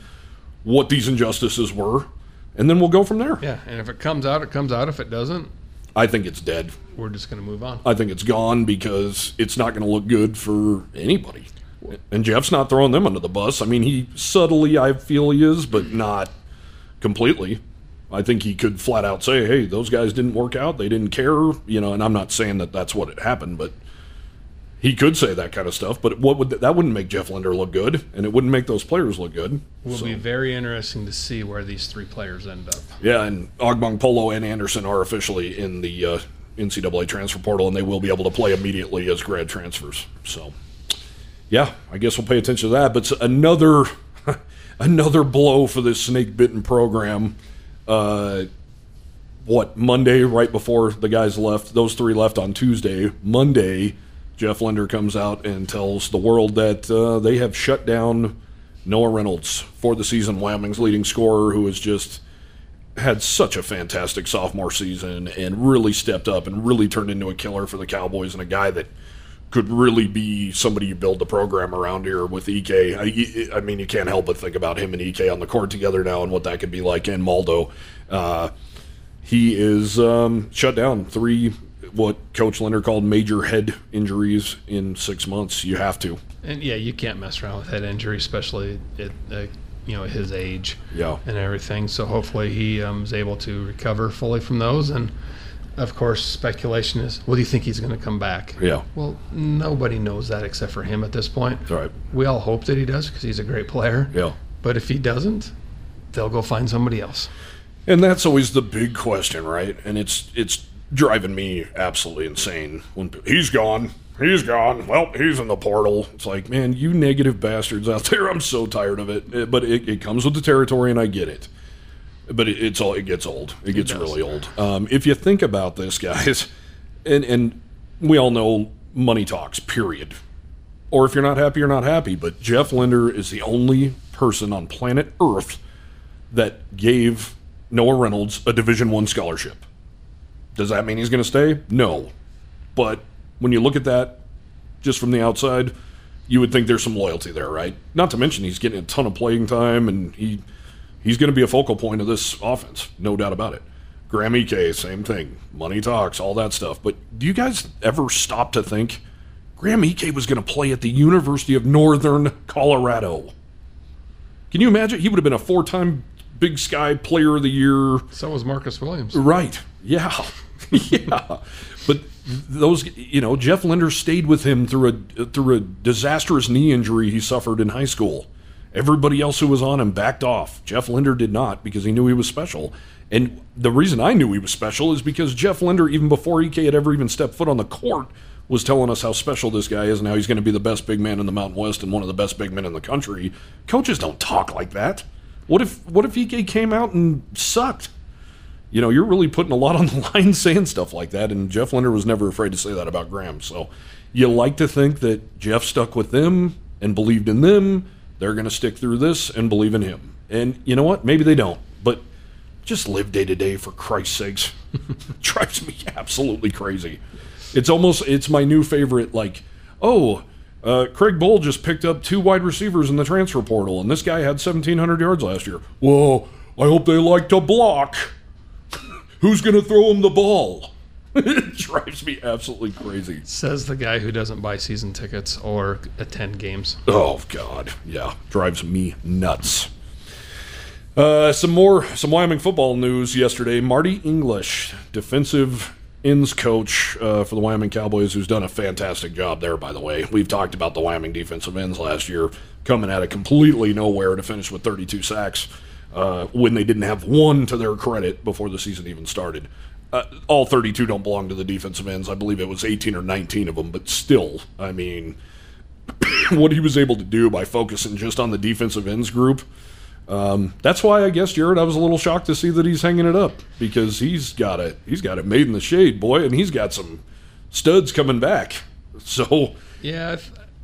what these injustices were, and then we'll go from there. Yeah. And if it comes out, it comes out. If it doesn't, I think it's dead. we're just going to move on. I think it's gone because it's not going to look good for anybody. And Jeff's not throwing them under the bus. I mean, he subtly, I feel he is, but not completely. I think he could flat out say, "Hey, those guys didn't work out. They didn't care," you know. And I'm not saying that that's what it happened, but he could say that kind of stuff. But what would that wouldn't make Jeff Linder look good, and it wouldn't make those players look good. Will So- be very interesting to see where these three players end up. yeah, and Agbonkpolo and Anderson are officially in the uh, NCAA transfer portal, and they will be able to play immediately as grad transfers. So, yeah, I guess we'll pay attention to that. But another another blow for this snake bitten program. Uh, what Monday, right before the guys left, those three left on Tuesday. Monday, Jeff Linder comes out and tells the world that uh, they have shut down Noah Reynolds for the season, Wyoming's leading scorer, who has just had such a fantastic sophomore season and really stepped up and really turned into a killer for the Cowboys and a guy that could really be somebody you build the program around here with Ike. I, I mean, you can't help but think about him and Ike on the court together now and what that could be like. And Maldo, uh, he is um, shut down three what Coach Linder called major head injuries in six months. You have to. And yeah, you can't mess around with head injury, especially at uh, you know his age. Yeah. and everything. So hopefully he um, is able to recover fully from those. And of course, speculation is, well, do you think he's going to come back? Yeah. Well, nobody knows that except for him at this point. All right. We all hope that he does because he's a great player. Yeah. But if he doesn't, they'll go find somebody else. And that's always the big question, right? And it's it's driving me absolutely insane when he's gone. He's gone. Well, he's in the portal. It's like, man, you negative bastards out there. I'm so tired of it. Uh, But it, it comes with the territory, and I get it. But it, it's all it gets old. It gets does. really old. Um, if you think about this, guys, and and we all know money talks. Period. Or if you're not happy, you're not happy. But Jeff Linder is the only person on planet Earth that gave Noah Reynolds a Division One scholarship. Does that mean he's going to stay? No. But when you look at that just from the outside, you would think there's some loyalty there, right? Not to mention he's getting a ton of playing time and he he's going to be a focal point of this offense, no doubt about it. Graham Ike, same thing. Money talks, all that stuff. But do you guys ever stop to think Graham Ike was going to play at the University of Northern Colorado? Can you imagine? He would have been a four-time Big Sky Player of the Year. So was Marcus Williams. Right. Yeah. yeah. But those, you know, Jeff Linder stayed with him through a through a disastrous knee injury he suffered in high school. Everybody else who was on him backed off. Jeff Linder did not because he knew he was special. And the reason I knew he was special is because Jeff Linder, even before Ike had ever even stepped foot on the court, was telling us how special this guy is and how he's going to be the best big man in the Mountain West and one of the best big men in the country. Coaches don't talk like that. What if what if Ike came out and sucked? You know, you're really putting a lot on the line saying stuff like that, and Jeff Linder was never afraid to say that about Graham. So you like to think that Jeff stuck with them and believed in them. They're going to stick through this and believe in him. And you know what? Maybe they don't, but just live day to day for Christ's sakes. Drives me absolutely crazy. It's almost it's my new favorite. Like, oh, uh, Craig Bohl just picked up two wide receivers in the transfer portal, and this guy had 1,700 yards last year. Well, I hope they like to block. Who's going to throw him the ball? it drives me absolutely crazy. Says the guy who doesn't buy season tickets or attend games. Oh God, yeah, drives me nuts. Uh, some more, some Wyoming football news yesterday. Marty English, defensive ends coach uh, for the Wyoming Cowboys, who's done a fantastic job there. By the way, we've talked about the Wyoming defensive ends last year coming out of completely nowhere to finish with 32 sacks uh, when they didn't have one to their credit before the season even started. Uh, all 32 don't belong to the defensive ends. I believe it was 18 or 19 of them, but still, I mean, what he was able to do by focusing just on the defensive ends group. Um, that's why I guess Jared, I was a little shocked to see that he's hanging it up because he's got it. He's got it made in the shade, boy, and he's got some studs coming back. So Yeah,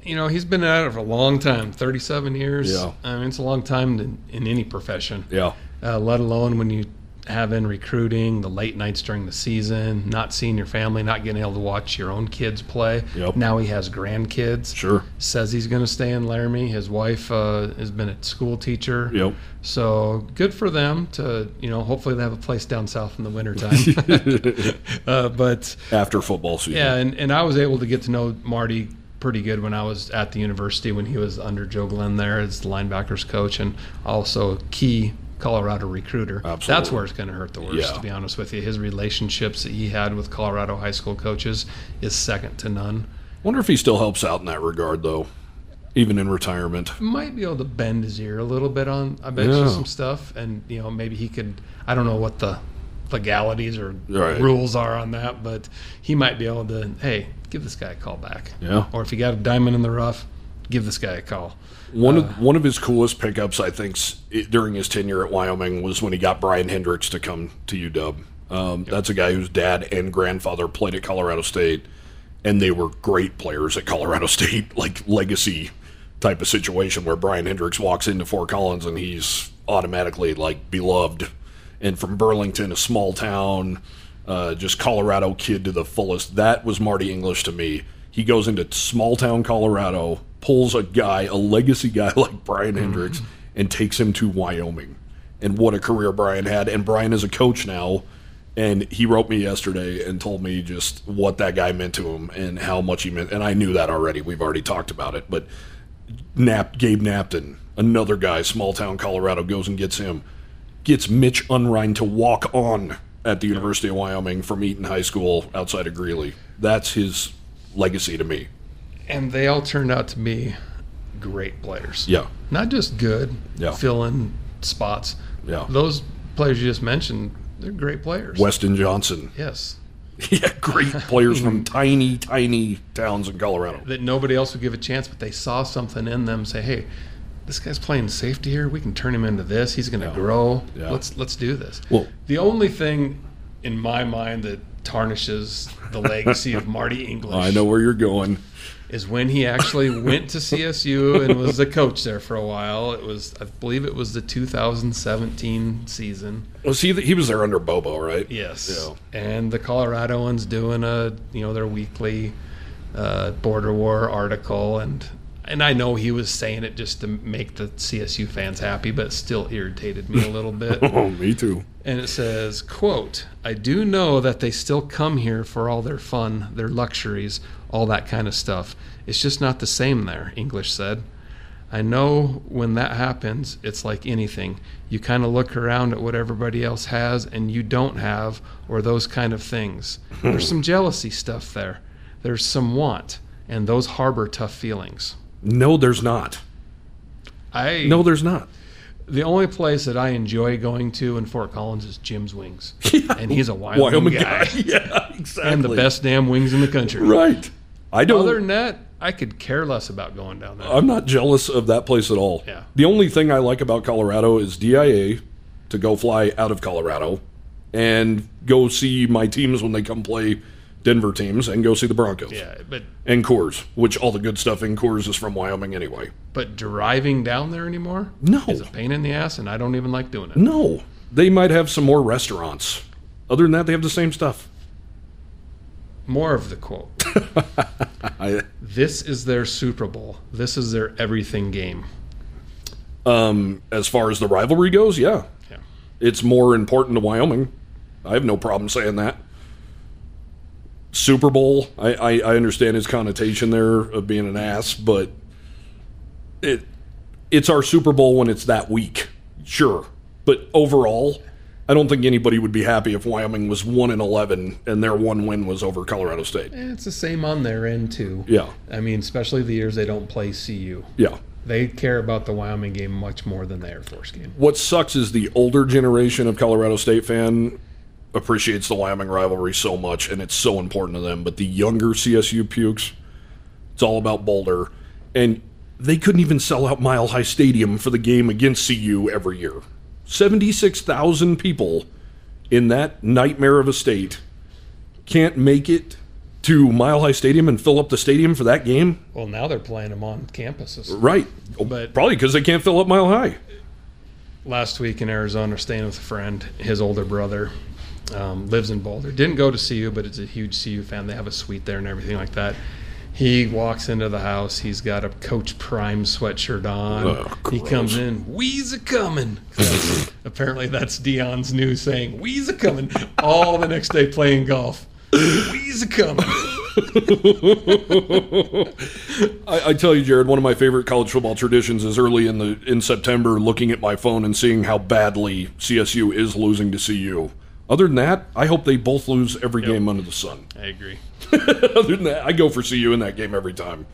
you know, he's been at it for a long time 37 years. Yeah. I mean, it's a long time in, in any profession, yeah, uh, let alone when you have in recruiting, the late nights during the season, not seeing your family, not getting able to watch your own kids play. Yep. Now he has grandkids. sure, Says he's going to stay in Laramie. His wife uh, has been a school teacher. yep. So good for them to, you know, hopefully they have a place down south in the wintertime. uh, but After football season, yeah, and, and I was able to get to know Marty pretty good when I was at the university when he was under Joe Glenn there as the linebackers coach and also a key Colorado recruiter. That's where it's going to hurt the worst, Yeah. to be honest with you. His relationships that he had with Colorado high school coaches is second to none. Wonder if he still helps out in that regard, though, even in retirement. Might be able to bend his ear a little bit on, I bet Yeah. you, some stuff. And, you know, maybe he could, I don't know what the legalities or Right. rules are on that, but he might be able to, hey, give this guy a call back. Yeah. Or if you got a diamond in the rough, give this guy a call. One of one of his coolest pickups, I think, during his tenure at Wyoming was when he got Brian Hendricks to come to UW. Um, That's a guy whose dad and grandfather played at Colorado State, and they were great players at Colorado State, like legacy type of situation where Brian Hendricks walks into Fort Collins and he's automatically like beloved. And from Burlington, a small town, uh, just Colorado kid to the fullest. That was Marty English to me. He goes into small town Colorado, pulls a guy, a legacy guy like Brian Hendricks, and takes him to Wyoming. And what a career Brian had. And Brian is a coach now. And he wrote me yesterday and told me just what that guy meant to him and how much he meant. And I knew that already. We've already talked about it. But Nap, Gabe Knapton, another guy, small town Colorado, goes and gets him. Gets Mitch Unrein to walk on at the University of Wyoming from Eaton High School outside of Greeley. That's his legacy to me. And they all turned out to be great players. Yeah. Not just good, Yeah. fill in spots. Yeah. Those players you just mentioned, they're great players. Weston Johnson. Yes. Yeah, great players from tiny, tiny towns in Colorado. That nobody else would give a chance, but they saw something in them. Say, hey, this guy's playing safety here. We can turn him into this. He's going to grow. Yeah. Let's let's do this. Well- the only thing in my mind that tarnishes the legacy of Marty English. I know where you're going. Is when he actually went to CSU and was the coach there for a while. It was, I believe, it was the 2017 season. Was he? He was there under Bobo, right? Yes. Yeah. And the Coloradoan's doing a you know their weekly uh, border war article, and and I know he was saying it just to make the CSU fans happy, but it still irritated me a little bit. Oh, me too. and it says, "quote I do know that they still come here for all their fun, their luxuries, all that kind of stuff. It's just not the same there." English said. I know when that happens, it's like anything. You kind of look around at what everybody else has and you don't have, or those kind of things. There's some jealousy stuff there. There's some want, and those harbor tough feelings. No, there's not. I No, there's not. the only place that I enjoy going to in Fort Collins is Jim's Wings, and he's a Wyoming, Wyoming guy, guy. yeah, exactly. and the best damn wings in the country. Right. I don't. Other than that, I could care less about going down there. I'm not jealous of that place at all. Yeah. The only thing I like about Colorado is DIA to go fly out of Colorado and go see my teams when they come play Denver teams and go see the Broncos. yeah, but And Coors, which all the good stuff in Coors is from Wyoming anyway. but driving down there anymore No. is a pain in the ass, and I don't even like doing it. No. They might have some more restaurants. Other than that, they have the same stuff. More of the quote. I, This is their Super Bowl. This is their everything game. um, as far as the rivalry goes, yeah. Yeah. It's more important to Wyoming. I have no problem saying that. Super Bowl, I, I, I understand his connotation there of being an ass, but it it's our Super Bowl when it's that week, sure. But overall, I don't think anybody would be happy if Wyoming was one and eleven and their one win was over Colorado State. And it's the same on their end too. Yeah, I mean, especially the years they don't play CU. yeah. They care about the Wyoming game much more than the Air Force game. What sucks is the older generation of Colorado State fan appreciates the Wyoming rivalry so much, and it's so important to them. But the younger CSU pukes, it's all about Boulder, and they couldn't even sell out Mile High Stadium for the game against CU every year. Seventy-six thousand people in that nightmare of a state can't make it to Mile High Stadium and fill up the stadium for that game. Well, now they're playing them on campuses. Right? Oh, but- probably because they can't fill up Mile High. Last week in Arizona, staying with a friend, his older brother um, lives in Boulder. Didn't go to CU, but it's a huge CU fan. They have a suite there and everything like that. He walks into the house. He's got a Coach Prime sweatshirt on. Oh, he comes in. We's a coming. Apparently, that's Deion's new saying. We's a coming. All the next day playing golf. We's a coming. I, I tell you, Jared, one of my favorite college football traditions is early in the in September, looking at my phone and seeing how badly CSU is losing to CU. Other than that, I hope they both lose every game under the sun. I agree. Other than that, I go for CU in that game every time.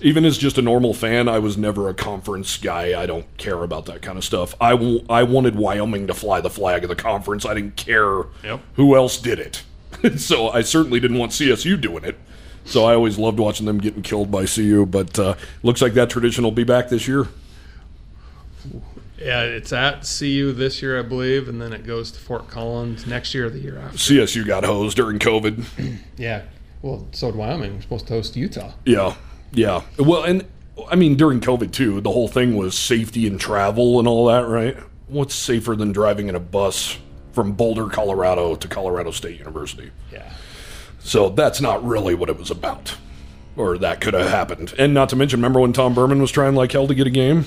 Even as just a normal fan, I was never a conference guy. I don't care about that kind of stuff. I, w- I wanted Wyoming to fly the flag of the conference. I didn't care Yep. who else did it. so I certainly didn't want CSU doing it. So I always loved watching them getting killed by CU. But uh, looks like that tradition will be back this year. Yeah, it's at CU this year, I believe, and then it goes to Fort Collins next year or the year after. CSU got hosed during COVID. Yeah. Well, so did Wyoming. We're supposed to host Utah. Yeah, yeah. Well, and I mean during COVID too, the whole thing was safety and travel and all that, right? What's safer than driving in a bus from Boulder, Colorado to Colorado State University? Yeah. So that's not really what it was about. Or that could have happened. And not to mention, remember when Tom Burman was trying like hell to get a game?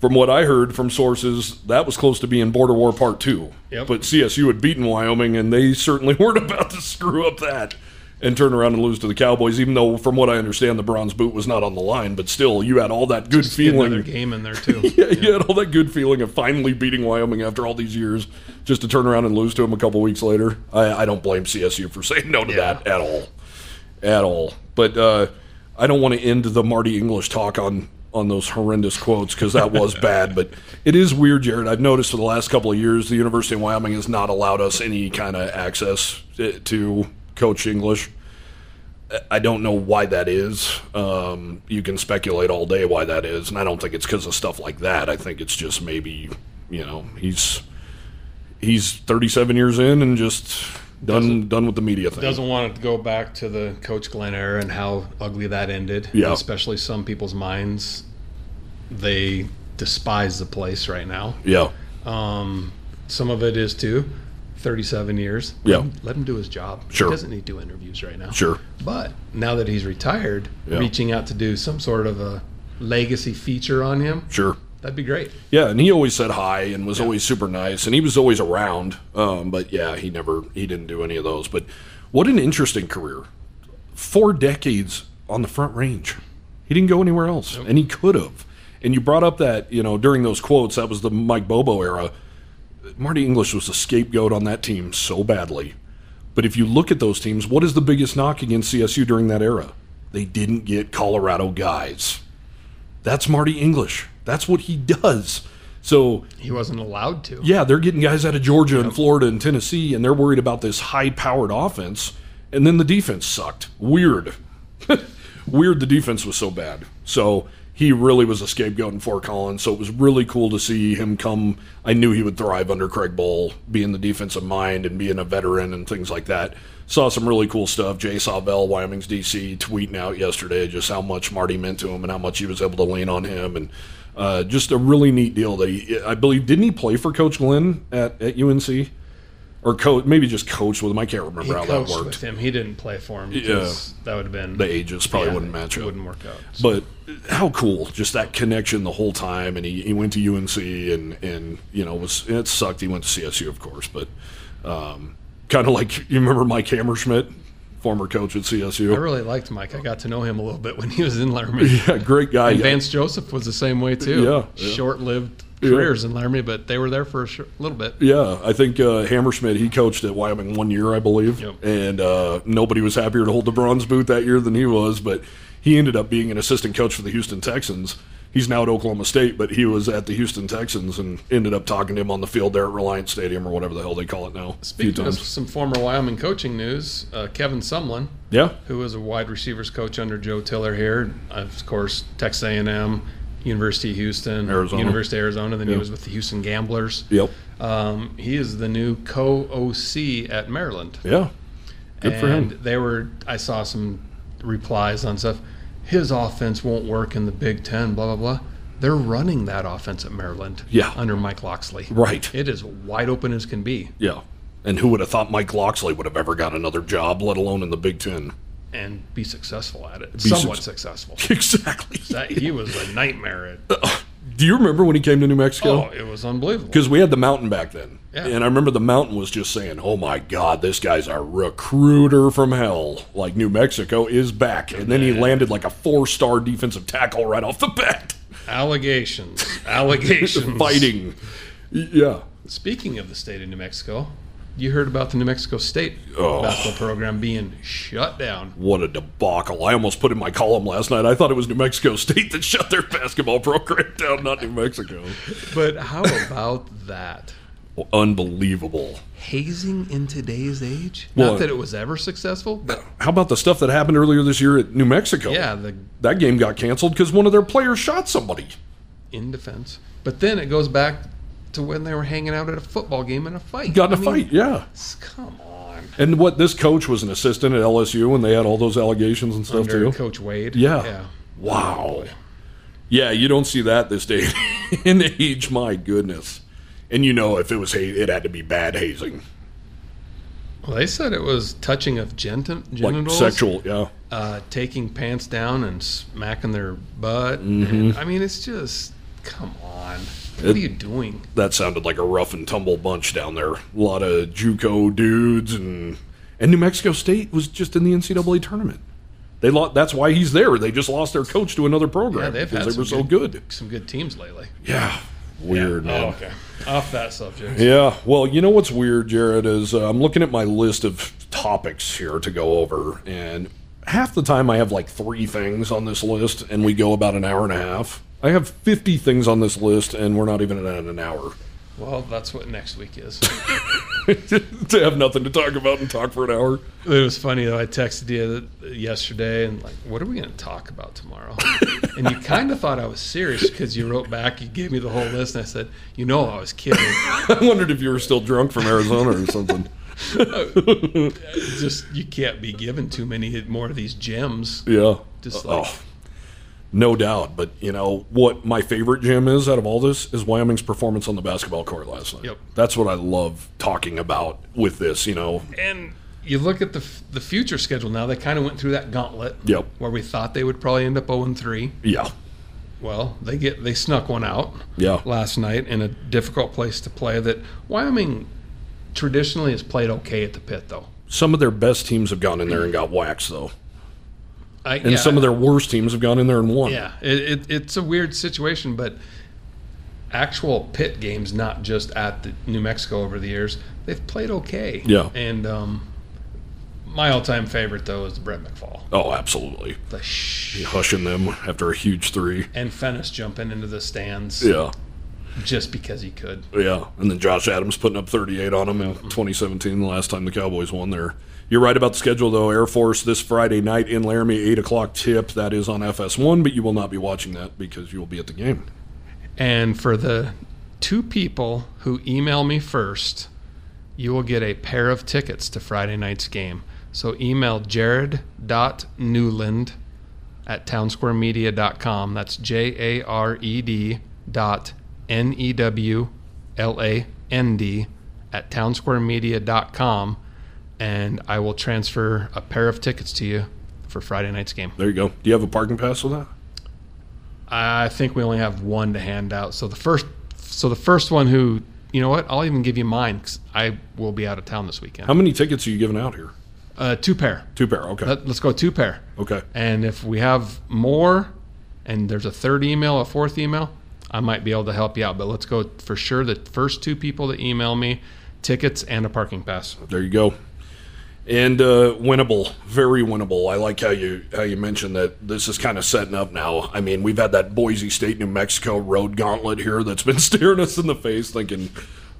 From what I heard from sources, that was close to being Border War Part 2. Yep. But CSU had beaten Wyoming, and they certainly weren't about to screw up that and turn around and lose to the Cowboys, even though, from what I understand, the bronze boot was not on the line. But still, you had all that good Get feeling. another game in there too. Yeah, you had all that good feeling of finally beating Wyoming after all these years, just to turn around and lose to them a couple weeks later. I, I don't blame CSU for saying no to Yeah. that at all, at all. But uh, I don't want to end the Marty English talk on on those horrendous quotes because that was bad. But it is weird, Jared. I've noticed for the last couple of years, the University of Wyoming has not allowed us any kind of access eh, to coach English. I don't know why that is. Um, you can speculate all day why that is, and I don't think it's because of stuff like that. I think it's just maybe, you know, he's he's 37 years in and just Done done with the media thing. Doesn't want to go back to the Coach Glenn era and how ugly that ended. Yeah. Especially some people's minds, they despise the place right now. Yeah. Um, some of it is too. 37 years. Yeah. Let him, let him do his job. Sure. He doesn't need to do interviews right now. Sure. But now that he's retired, Yeah. reaching out to do some sort of a legacy feature on him, Sure. that'd be great. Yeah, and he always said hi and was always super nice, and he was always around. Um, but yeah, he never he didn't do any of those. But what an interesting career! Four decades on the Front Range. He didn't go anywhere else, and he could have. And you brought up that you know during those quotes that was the Mike Bobo era. Marty English was a scapegoat on that team so badly. But if you look at those teams, what is the biggest knock against CSU during that era? They didn't get Colorado guys. That's Marty English. That's what he does. So, He wasn't allowed to. yeah, they're getting guys out of Georgia and Florida and Tennessee, and they're worried about this high powered offense. And then the defense sucked. Weird. Weird the defense was so bad. So he really was a scapegoat in Fort Collins. So it was really cool to see him come. I knew he would thrive under Craig Bohl, being the defensive mind and being a veteran and things like that. Saw some really cool stuff. Jay Sawvel, Wyoming's DC, tweeting out yesterday just how much Marty meant to him and how much he was able to lean on him. And uh, just a really neat deal that he, I believe, didn't he play for Coach Glenn at, at UNC? Or coach, maybe just coach with him. I can't He remember how that coached worked. with him. He didn't play for him Yeah, that would have been The ages probably yeah, wouldn't match it up. Wouldn't work out. So, But how cool, just that connection the whole time. And he, he went to UNC and, and, you know, was it sucked. He went to CSU, of course, but um, kind of like you remember Mike Hammerschmidt, former coach at CSU. I really liked Mike. I got to know him a little bit when he was in Laramie. yeah, great guy. And Vance Joseph was the same way too. Yeah, yeah. Short-lived Yeah. careers in Laramie, but they were there for a short, little bit. Yeah, I think uh, Hammerschmidt he coached at Wyoming one year, I believe, Yep. and uh, nobody was happier to hold the bronze boot that year than he was. But he ended up being an assistant coach for the Houston Texans. He's now at Oklahoma State, but he was at the Houston Texans and ended up talking to him on the field there at Reliance Stadium or whatever the hell they call it now. Speaking of some former Wyoming coaching news, uh, Kevin Sumlin, Yeah, who was a wide receivers coach under Joe Tiller here, of course, Texas A&M, University of Houston, Arizona. University of Arizona. Then he was with the Houston Gamblers. yep, Um, he is the new co-OC at Maryland. yeah. Good for him. they were i saw some replies on stuff his offense won't work in the big ten blah blah blah they're running that offense at maryland Yeah. under mike locksley Right. it is wide open as can be Yeah. And who would have thought Mike Locksley would have ever got another job, let alone in the Big Ten? and be successful at it Be somewhat suc- successful Exactly. that, he was a nightmare at uh, Do you remember when he came to New Mexico? oh it was unbelievable because we had the mountain back then. Yeah. And I remember the mountain was just saying, "Oh my God, this guy's a recruiter from hell. Like New Mexico is back." And then he landed like a four-star defensive tackle right off the bat, allegations allegations fighting. Yeah, speaking of the state of new mexico you heard about the new mexico state Oh. basketball program being shut down what a debacle! I almost put in my column last night. I thought it was New Mexico State that shut their basketball program down, not New Mexico. but how about that Unbelievable. hazing in today's age. Well, Not that it was ever successful, but How about the stuff that happened earlier this year at New Mexico? yeah, the that game got canceled because one of their players shot somebody. in defense. But then it goes back to when they were hanging out at a football game in a fight. Got in a mean, fight, yeah. Come on. And what this coach was an assistant at LSU when they had all those allegations and stuff Under too. Coach Wade. Yeah. Yeah. Wow. Yeah, you don't see that this day in age. My goodness. And you know, if it was it had to be bad hazing, Well, they said it was touching of gent- like sexual. Yeah, uh, taking pants down and smacking their butt. Mm-hmm. And, I mean, it's just come on. What are you doing? that sounded like a rough and tumble bunch down there. A lot of JUCO dudes and and New Mexico State was just in the NCAA tournament. They lost. That's why he's there. They just lost their coach to another program Yeah, they've had they were some so good. Some good teams lately. Yeah, weird man. Oh, okay. Off that subject. Yeah, well, you know what's weird, Jared, is uh, I'm looking at my list of topics here to go over, and half the time I have like three things on this list, and we go about an hour and a half. I have 50 things on this list, and we're not even at an hour. Well, that's what next week is. to have nothing to talk about and talk for an hour. It was funny though. I texted you yesterday and like, what are we going to talk about tomorrow? and you kind of thought I was serious because you wrote back, you gave me the whole list, and I said, you know, I was kidding. I wondered if you were still drunk from Arizona or something. just you can't be given too many more of these gems. Yeah. Just oh, like. Oh, no doubt. But, you know, what my favorite gem is out of all this is Wyoming's performance on the basketball court last night. Yep. That's what I love talking about with this, you know. and you look at the the future schedule now. They kind of went through that gauntlet. Yep. Where we thought they would probably end up 0 3. Yeah. Well, they get they snuck one out. Yeah. Last night in a difficult place to play. That Wyoming traditionally has played okay at the pit though. Some of their best teams have gone in there and got waxed, though. I, And some of their worst teams have gone in there and won. Yeah, it, it, it's a weird situation, but actual pit games, not just at the New Mexico over the years, they've played okay. Yeah. And um, my all-time favorite though is the Brett McFall. Oh, absolutely. The sh- Hushing them after a huge three. and Fennis jumping into the stands Yeah. just because he could. Yeah, and then Josh Adams putting up 38 on them in mm-hmm. 2017, the last time the Cowboys won there. You're right about the schedule, though. Air Force this Friday night in Laramie, 8 o'clock tip. That is on FS1, but you will not be watching that because you will be at the game. And for the two people who email me first, you will get a pair of tickets to Friday night's game. So email jared.newland at townsquaremedia.com. That's J A R E D dot N E W L A N D at townsquaremedia.com. And I will transfer a pair of tickets to you for Friday night's game. There you go. Do you have a parking pass with that? I think we only have one to hand out. So the first, so the first one who, you know what? I'll even give you mine 'cause I will be out of town this weekend. How many tickets are you giving out here? Uh, two pair. Two pair. Okay. Let, us go two pair. okay. And if we have more, and there's a third email, a fourth email, I might be able to help you out. But let's go for sure. The first two people that email me, tickets and a parking pass. There you go. And uh, winnable, very winnable. I like how you how you mentioned that this is kind of setting up now. I mean, we've had that Boise State, New Mexico road gauntlet here that's been staring us in the face, thinking,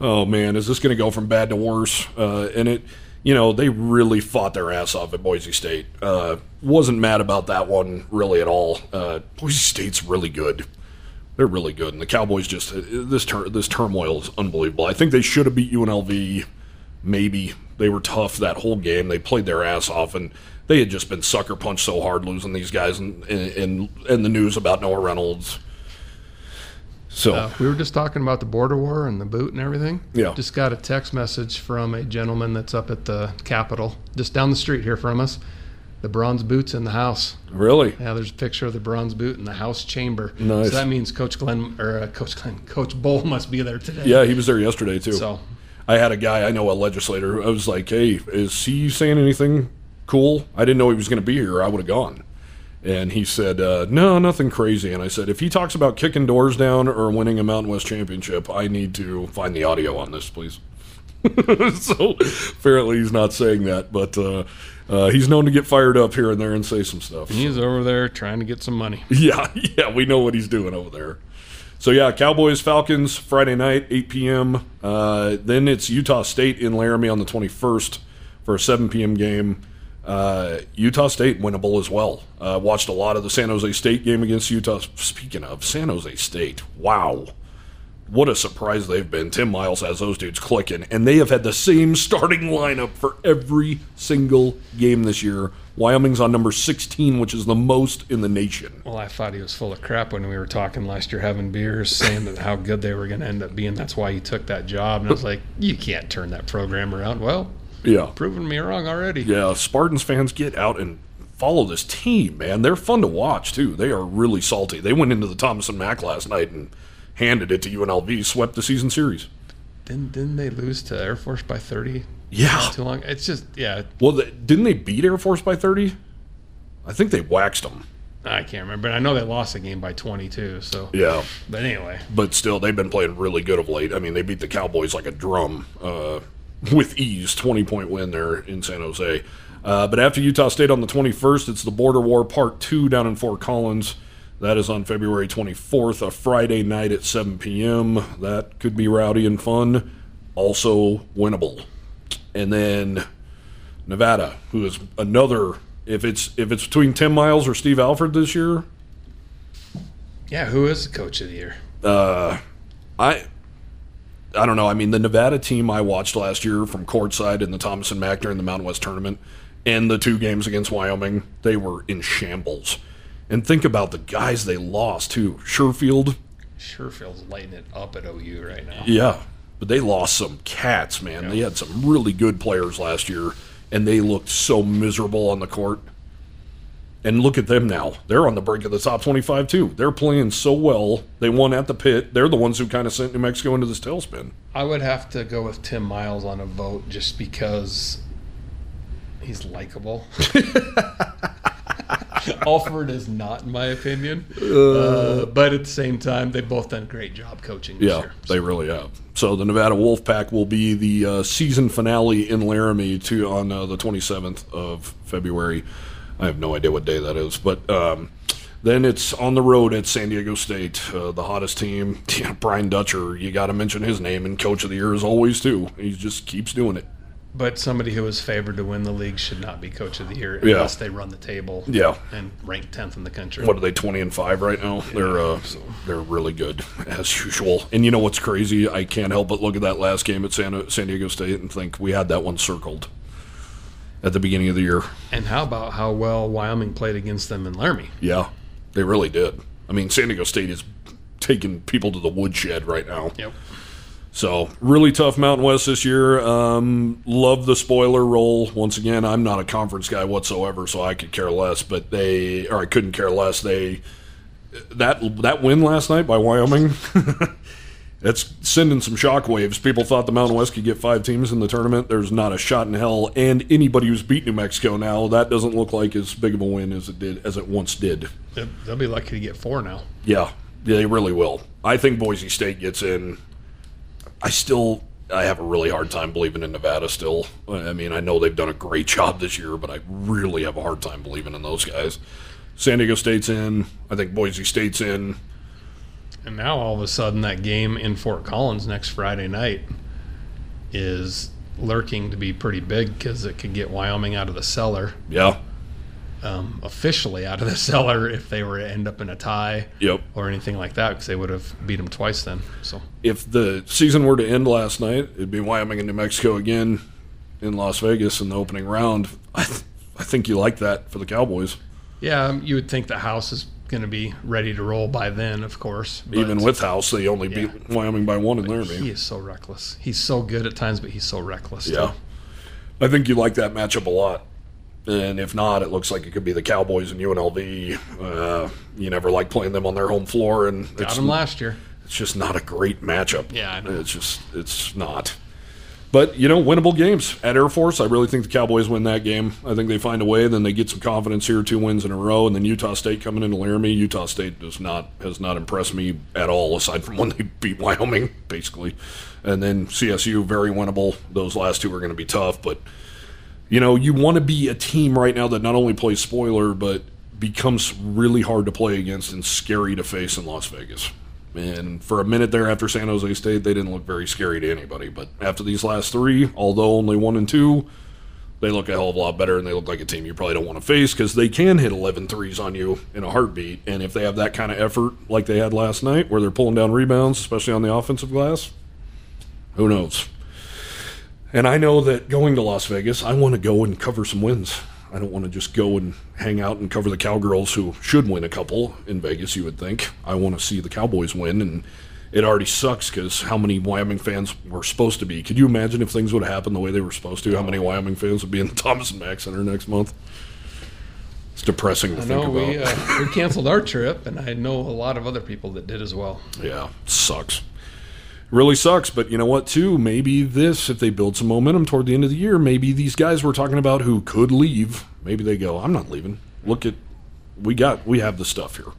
"Oh man, is this going to go from bad to worse?" Uh, and it, you know, they really fought their ass off at Boise State. Uh, wasn't mad about that one really at all. Uh, Boise State's really good. They're really good, and the Cowboys just this tur- this turmoil is unbelievable. I think they should have beat UNLV. Maybe they were tough that whole game. They played their ass off, and they had just been sucker punched so hard losing these guys, and and and the news about Noah Reynolds. So Uh, we were just talking about the border war and the boot and everything. Yeah. Just got a text message from a gentleman that's up at the Capitol, just down the street here from us. The bronze boot's in the house. really, Yeah, there's a picture of the bronze boot in the house chamber. Nice. So that means Coach Glenn or uh, Coach Glenn, Coach Bohl must be there today. yeah, he was there yesterday too. So I had a guy I know, a legislator. I was like, "Hey, is he saying anything cool?" I didn't know he was going to be here. I would have gone. And he said, uh, "No, nothing crazy." And I said, "If he talks about kicking doors down or winning a Mountain West championship, I need to find the audio on this, please." so apparently he's not saying that, but uh, uh, he's known to get fired up here and there and say some stuff. he's over there trying to get some money. Yeah, yeah, we know what he's doing over there. So yeah, Cowboys Falcons Friday night, 8 p.m. Uh, then it's Utah State in Laramie on the 21st for a 7 p.m. game. Uh, Utah State winnable as well. Uh, watched a lot of the San Jose State game against Utah. Speaking of San Jose State, wow, what a surprise they've been. Tim Miles has those dudes clicking, and they have had the same starting lineup for every single game this year. Wyoming's on number 16, which is the most in the nation. Well, I thought he was full of crap when we were talking last year, having beers, saying that how good they were going to end up being. That's why he took that job. And I was like, you can't turn that program around. Well, Yeah. proving me wrong already. Yeah, Spartans fans get out and follow this team, man. They're fun to watch too. They are really salty. They went into the Thomas and Mack last night and handed it to UNLV, swept the season series. Didn't, didn't they lose to Air Force by 30? Yeah. Not too long. It's just, yeah, Well, they, didn't they beat Air Force by 30? I think they waxed them. I can't remember. I know they lost the game by 22. So, Yeah. but anyway, But still, they've been playing really good of late. I mean, they beat the Cowboys like a drum uh, with ease, 20 point win there in San Jose. Uh, but after Utah State on the 21st, it's the Border War Part 2 down in Fort Collins. That is on February 24th, a Friday night at 7 p.m. That could be rowdy and fun. Also winnable. And then Nevada, who is another. If it's if it's between Tim Miles or Steve Alford this year, yeah, who is the coach of the year? Uh, I I don't know. I mean, the Nevada team I watched last year from courtside in the Thomas and Mack during the Mountain West tournament and the two games against Wyoming, they were in shambles. And think about the guys they lost too. Sherfield, Sure feels lighting it up at OU right now. yeah, but they lost some cats, man. They had some really good players last year, and they looked so miserable on the court. And look at them now. They're on the brink of the top 25, too. They're playing so well. They won at the pit. They're the ones who kind of sent New Mexico into this tailspin. I would have to go with Tim Miles on a vote just because he's likable. Alford is not, in my opinion. Uh, but at the same time, they've both done a great job coaching this Yeah, year. they really have. So the Nevada Wolfpack will be the uh, season finale in Laramie to on uh, the 27th of February. I have no idea what day that is, but um, then it's on the road at San Diego State, uh, the hottest team. Yeah, Brian Dutcher, you got to mention his name, and Coach of the Year as always too. He just keeps doing it. But somebody who is favored to win the league should not be coach of the year Yeah. unless they run the table Yeah. and rank 10th in the country. What are they, 20 and five right now? They're uh, they're really good as usual. And you know what's crazy? I can't help but look at that last game at San, San Diego State and think we had that one circled at the beginning of the year. And how about how well Wyoming played against them in Laramie? Yeah, they really did. I mean, San Diego State is taking people to the woodshed right now. Yep. So really tough Mountain West this year. Um, love the spoiler role. Once again, I'm not a conference guy whatsoever, so I could care less. But they, or I couldn't care less. They that that win last night by Wyoming. That's sending some shockwaves. People thought the Mountain West could get five teams in the tournament. There's not a shot in hell. And anybody who's beat New Mexico now, that doesn't look like as big of a win as it did as it once did. They'll be lucky to get four now. Yeah, yeah, they really will. I think Boise State gets in. I still, I have a really hard time believing in Nevada. Still, I mean, I know they've done a great job this year, but I really have a hard time believing in those guys. San Diego State's in. I think Boise State's in. And now all of a sudden, that game in Fort Collins next Friday night is lurking to be pretty big because it could get Wyoming out of the cellar, Yeah, um, officially out of the cellar if they were to end up in a tie yep. or anything like that because they would have beat them twice then. So If the season were to end last night, it'd be Wyoming and New Mexico again in Las Vegas in the opening round. I, th- I think you like that for the Cowboys, yeah, um, you would think the house is going to be ready to roll by then, of course. but even with House. They only Yeah. beat Wyoming by one in there. he Laramie. is so reckless. He's so good at times, but he's so reckless. Yeah. too. I think you like that matchup a lot. And if not, it looks like it could be the Cowboys and UNLV. Uh, you never like playing them on their home floor, and Got it's, him last year. it's just not a great matchup. Yeah, I know. It's just, it's not. But, you know, winnable games. At Air Force, I really think the Cowboys win that game. I think they find a way, and then they get some confidence here, two wins in a row, and then Utah State coming into Laramie. Utah State does not has not impressed me at all, aside from when they beat Wyoming, basically. And then CSU, very winnable. Those last two are going to be tough, but you know, you want to be a team right now that not only plays spoiler, but becomes really hard to play against and scary to face in Las Vegas. And for a minute there after San Jose State, they didn't look very scary to anybody. But after these last three, although only one and two, they look a hell of a lot better and they look like a team you probably don't want to face because they can hit 11 threes on you in a heartbeat. And if they have that kind of effort like they had last night, where they're pulling down rebounds, especially on the offensive glass, who knows? And I know that going to Las Vegas, I want to go and cover some wins. I don't want to just go and hang out and cover the Cowgirls who should win a couple in Vegas, you would think. I want to see the Cowboys win, and it already sucks because how many Wyoming fans were supposed to be? Could you imagine if things would have happened the way they were supposed to? How many Wyoming fans would be in the Thomas and Mack Center next month? It's depressing to I think know about. we uh, we canceled our trip, and I know a lot of other people that did as well. Yeah, sucks. Really sucks, but you know what, too? Maybe this, if they build some momentum toward the end of the year, maybe these guys we're talking about who could leave, maybe they go, I'm not leaving. Look at, we got, we have the stuff here.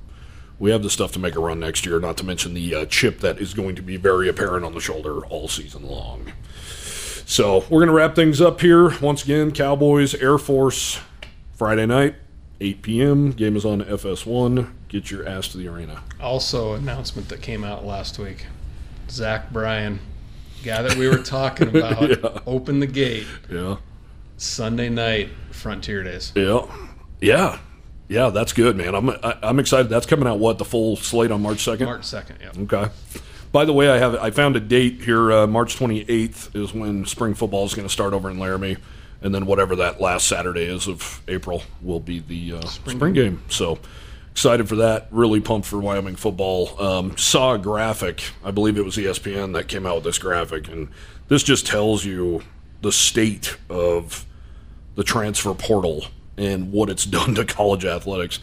We have the stuff to make a run next year, not to mention the uh, chip that is going to be very apparent on the shoulder all season long. So we're going to wrap things up here. Once again, Cowboys, Air Force, Friday night, 8 p.m. Game is on FS1. Get your ass to the arena. Also, announcement that came out last week: Zach Bryan, guy that we were talking about, Yeah. opened the gate Yeah. Sunday night, Frontier Days. Yeah, yeah, yeah. That's good, man. I'm I, I'm excited. That's coming out. What the full slate on March second? March second. Yeah. Okay. By the way, I have I found a date here. Uh, March 28th is when spring football is going to start over in Laramie, and then whatever that last Saturday is of April will be the uh, spring, game. So excited for that. Really pumped for Wyoming football. Um, saw a graphic. I believe it was ESPN that came out with this graphic, and this just tells you the state of the transfer portal and what it's done to college athletics.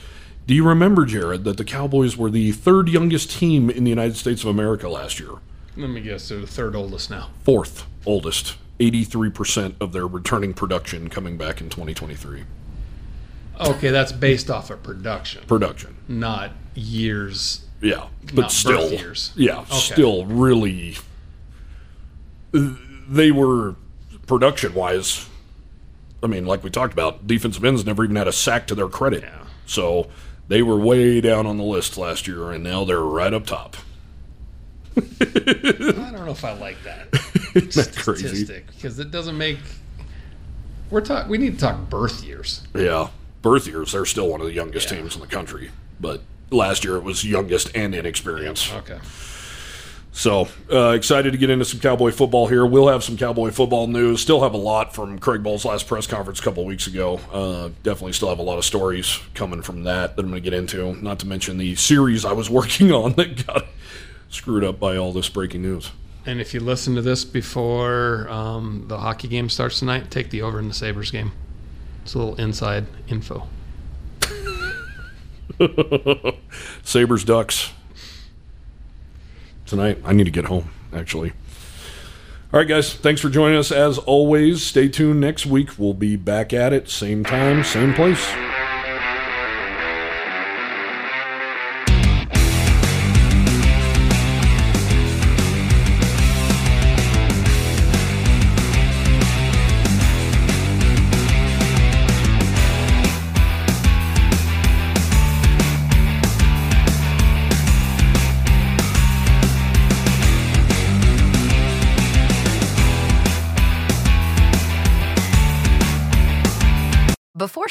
Do you remember, Jared, that the Cowboys were the third youngest team in the United States of America last year? Let me guess, they're the third oldest now. Fourth oldest. 83% of their returning production coming back in 2023. Okay, that's based off of production, Production. not years. Yeah. But Not still. years. Yeah. Okay. Still really. They were, production wise, I mean, like we talked about, defensive ends never even had a sack to their credit. Yeah. So they were way down on the list last year, and now they're right up top. I don't know if I like that that crazy? statistic because it doesn't make. We're talk. We need to talk birth years. Yeah. Birth years, they're still one of the youngest Yeah. teams in the country. But last year it was youngest and inexperienced. Okay. So uh, excited to get into some Cowboy football here. We'll have some Cowboy football news. Still have a lot from Craig Bohl's last press conference a couple weeks ago. Uh, definitely still have a lot of stories coming from that that I'm going to get into. Not to mention the series I was working on that got screwed up by all this breaking news. And if you listen to this before um, the hockey game starts tonight, take the over in the Sabres game. It's a little inside info. Sabres Ducks tonight. I need to get home, actually. All right, guys. Thanks for joining us. As always, stay tuned next week. We'll be back at it, same time, same place.